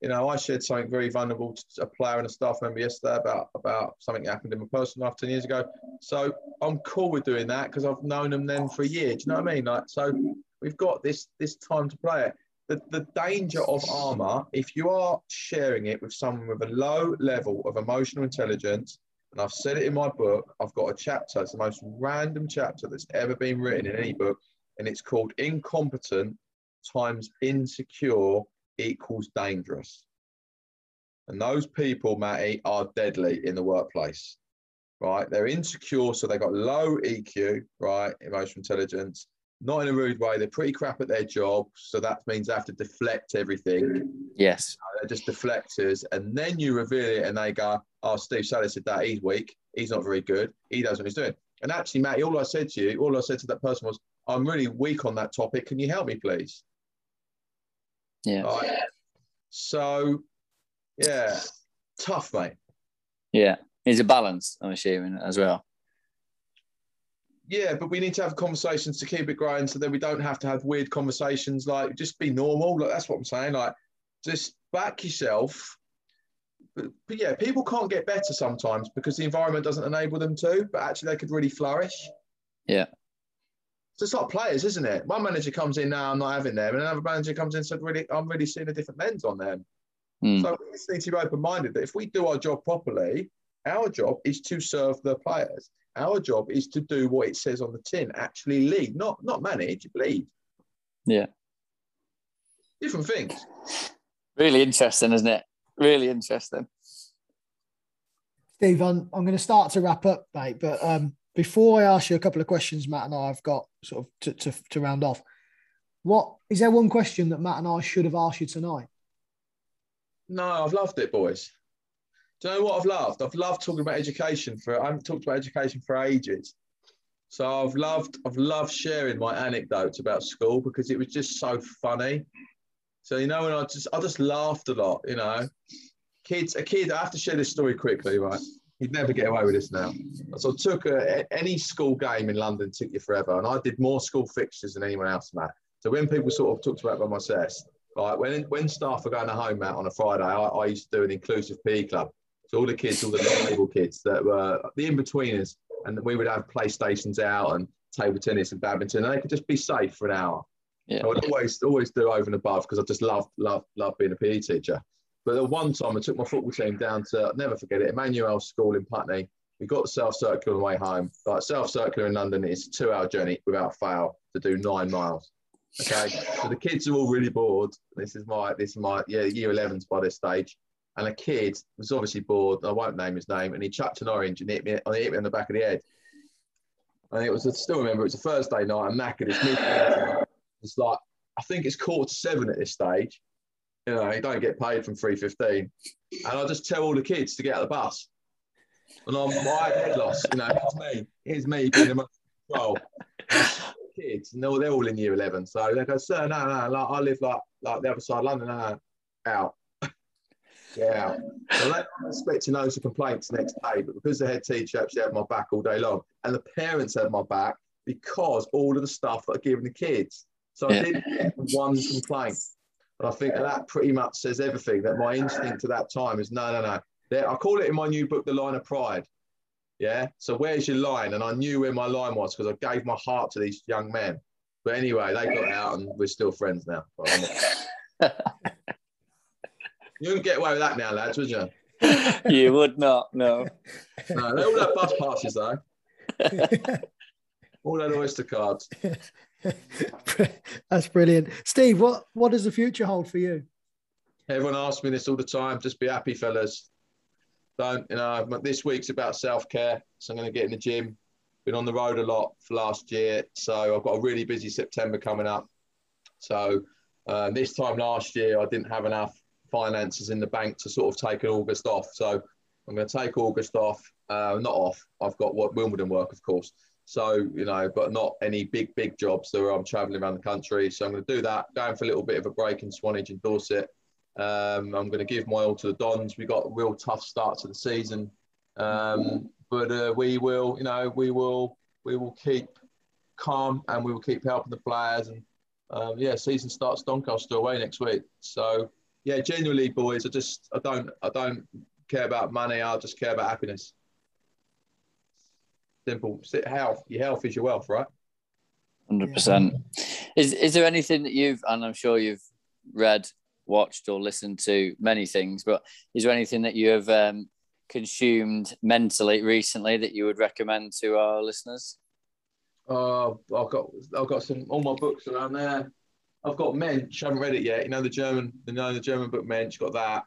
You know, I shared something very vulnerable to a player and a staff member yesterday about about something that happened in my personal life ten years ago. So I'm cool with doing that because I've known them then for a year. Do you know what I mean? Like, so we've got this this time to play it the, the danger of armor, if you are sharing it with someone with a low level of emotional intelligence, and I've said it in my book, I've got a chapter, it's the most random chapter that's ever been written in any book, and it's called Incompetent times Insecure equals Dangerous. And those people, Matty, are deadly in the workplace, right? They're insecure, so they've got low EQ, right? Emotional intelligence not in a rude way. They're pretty crap at their job, so that means they have to deflect everything. Yes, they're just deflectors, and then you reveal it, and they go, "Oh, Steve Sallis said that he's weak. He's not very good. He knows what he's doing." And actually, Matty, all I said to you, all I said to that person was, "I'm really weak on that topic. Can you help me, please?" Yeah. Right. So, yeah, tough, mate. Yeah, it's a balance. I'm assuming as well. Yeah, but we need to have conversations to keep it growing so that we don't have to have weird conversations. Like, just be normal. Like, that's what I'm saying. Like, just back yourself. But, but yeah, people can't get better sometimes because the environment doesn't enable them to, but actually they could really flourish. Yeah. So it's like players, isn't it? One manager comes in now, I'm not having them, and another manager comes in and said, "Really, I'm really seeing a different lens on them." Mm. So we just need to be open-minded that if we do our job properly, our job is to serve the players. Our job is to do what it says on the tin, actually lead, not not manage, lead. Yeah. Different things. Really interesting, isn't it? Really interesting. Steve, I'm, I'm going to start to wrap up, mate. But um, before I ask you a couple of questions, Matt and I have got sort of to, to, to round off. What is there one question that Matt and I should have asked you tonight? No, I've loved it, boys. Do you know what I've loved? I've loved talking about education for I haven't talked about education for ages. So I've loved I've loved sharing my anecdotes about school because it was just so funny. So you know, and I just I just laughed a lot. You know, kids, a kid. I have to share this story quickly, right? You'd never get away with this now. So I took a, any school game in London took you forever, and I did more school fixtures than anyone else, Matt. So when people sort of talked about by myself, right, when when staff are going to home, Matt, on a Friday, I, I used to do an inclusive PE club. So all the kids, all the local kids that were the in-betweeners, and we would have PlayStations out and table tennis and badminton, and they could just be safe for an hour. Yeah. I would always always do over and above because I just loved love love being a PE teacher. But the one time I took my football team down to I'll never forget it, Emanuel School in Putney. We got South Circular on the way home. Like South Circular in London is a two-hour journey without fail to do nine miles. Okay, so the kids are all really bored. This is my this is my yeah year 11s by this stage and a kid was obviously bored. I won't name his name, and he chucked an orange and hit me, and hit me on the back of the head. And it was, I still remember, it was a Thursday night. I'm knackered. It's. It's like I think it's quarter to seven at this stage. You know, you don't get paid from three fifteen, and I just tell all the kids to get out of the bus. And I'm my head loss. You know, it's me. Here's me being the control. kids, and they're, all in year eleven. So they go, sir, no, no, like, I live like like the other side of London. No, no, out. Yeah. So I expecting loads of complaints next day, but because the head teacher actually had my back all day long, and the parents had my back because all of the stuff that I given the kids. So yeah. I didn't get one complaint. And I think that pretty much says everything. That my instinct at that time is no, no, no. There, I call it in my new book, The Line of Pride. Yeah. So where's your line? And I knew where my line was because I gave my heart to these young men. But anyway, they got out and we're still friends now. You wouldn't get away with that now, lads, would you? you would not, no. No, they all have bus passes though. all had Oyster cards. That's brilliant. Steve, what, what does the future hold for you? Everyone asks me this all the time. Just be happy, fellas. Don't, you know, this week's about self care. So I'm going to get in the gym. Been on the road a lot for last year. So I've got a really busy September coming up. So uh, this time last year, I didn't have enough finances in the bank to sort of take an August off. So I'm going to take August off. uh, not off. I've got what Wimbledon work, of course. So you know, but not any big big jobs. So I'm travelling around the country. So I'm going to do that. Going for a little bit of a break in Swanage and Dorset. Um, I'm going to give my all to the Dons. We got a real tough start to the season, um, but uh, we will, you know, we will we will keep calm and we will keep helping the players. And um, yeah, season starts Doncaster away next week. So yeah, genuinely, boys, I just I don't I don't care about money. I just care about happiness. Simple. Health. Your health is your wealth, right? Hundred percent. Is is there anything that you've and I'm sure you've read, watched, or listened to many things, but is there anything that you have um, consumed mentally recently that you would recommend to our listeners? Uh, I've got I've got some all my books around there. I've got Mensch. I haven't read it yet. You know the German, you know the German book Mensch. Got that.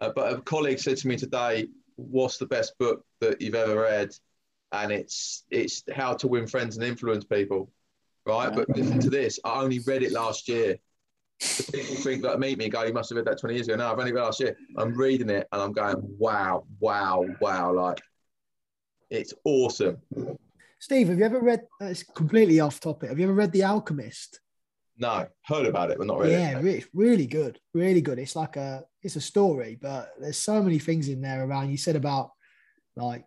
Uh, but a colleague said to me today, "What's the best book that you've ever read?" And it's it's How to Win Friends and Influence People, right? But listen to this. I only read it last year. The people think that meet me and go, "You must have read that 20 years ago." No, I've only read it last year. I'm reading it and I'm going, "Wow, wow, wow!" Like it's awesome. Steve, have you ever read? Uh, it's completely off topic. Have you ever read The Alchemist? No, heard about it, but not really. Yeah, really, really good, really good. It's like a, it's a story, but there's so many things in there around. You said about like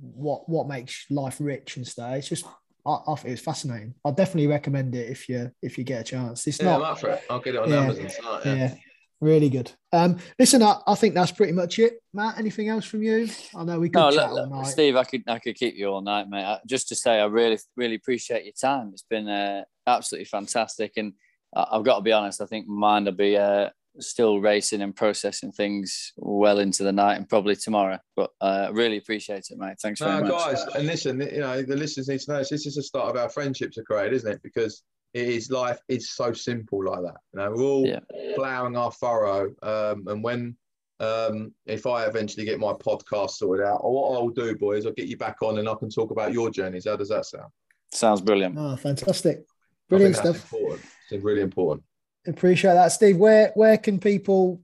what what makes life rich and stuff. It's just, I, I think it's fascinating. I'll definitely recommend it if you if you get a chance. It's yeah, not. I'm up for it. I'll get it on Yeah, Amazon tonight. Yeah. yeah, really good. Um, listen, I, I think that's pretty much it. Matt, anything else from you? I know we could No, chat look, all night. Steve, I could I could keep you all night, mate. I, just to say, I really really appreciate your time. It's been uh, absolutely fantastic, and I, I've got to be honest. I think mine will be uh, still racing and processing things well into the night and probably tomorrow. But uh, really appreciate it, mate. Thanks very much. guys, and listen, you know, the listeners need to know this. This is the start of our friendships are created, isn't it? Because it is life is so simple like that. You know, we're all Yeah. plowing our furrow. Um, and when um, if I eventually get my podcast sorted out, or what I'll do, boys, I'll get you back on and I can talk about your journeys. How does that sound? Sounds brilliant. Oh, fantastic. Brilliant stuff. Important. It's really important. Appreciate that, Steve. Where where can people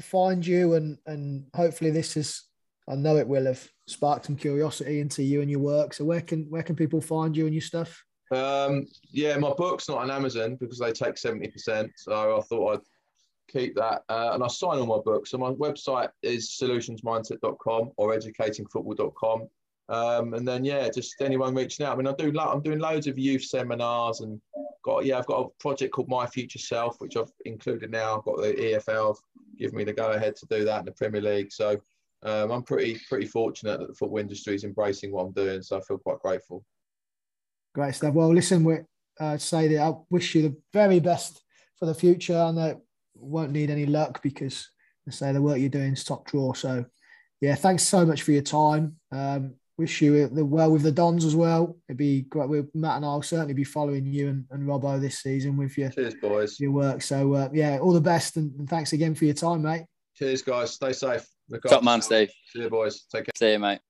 find you and and hopefully this is I know it will have sparked some curiosity into you and your work. So where can where can people find you and your stuff? Um, yeah, my book's not on Amazon because they take 70%. So I thought I'd keep that. Uh, and I sign all my books. So my website is solutionsmindset.com or educatingfootball.com. Um, and then, yeah, just anyone reaching out. I mean, I do, lo- I'm doing loads of youth seminars and got, yeah, I've got a project called My Future Self, which I've included now. I've got the EFL give me the go ahead to do that in the Premier League. So um, I'm pretty, pretty fortunate that the football industry is embracing what I'm doing. So I feel quite grateful. Great stuff. Well, listen, we uh, say that I wish you the very best for the future. And I won't need any luck because I say the work you're doing is top draw. So, yeah, thanks so much for your time. Um, wish you the well with the Dons as well. It'd be great. We, Matt and I will certainly be following you and, and Robbo this season with your Cheers, boys. your work. So, uh, yeah, all the best and, and thanks again for your time, mate. Cheers, guys. Stay safe. Look Top after man. Steve. See you, boys. Take care. See you, mate.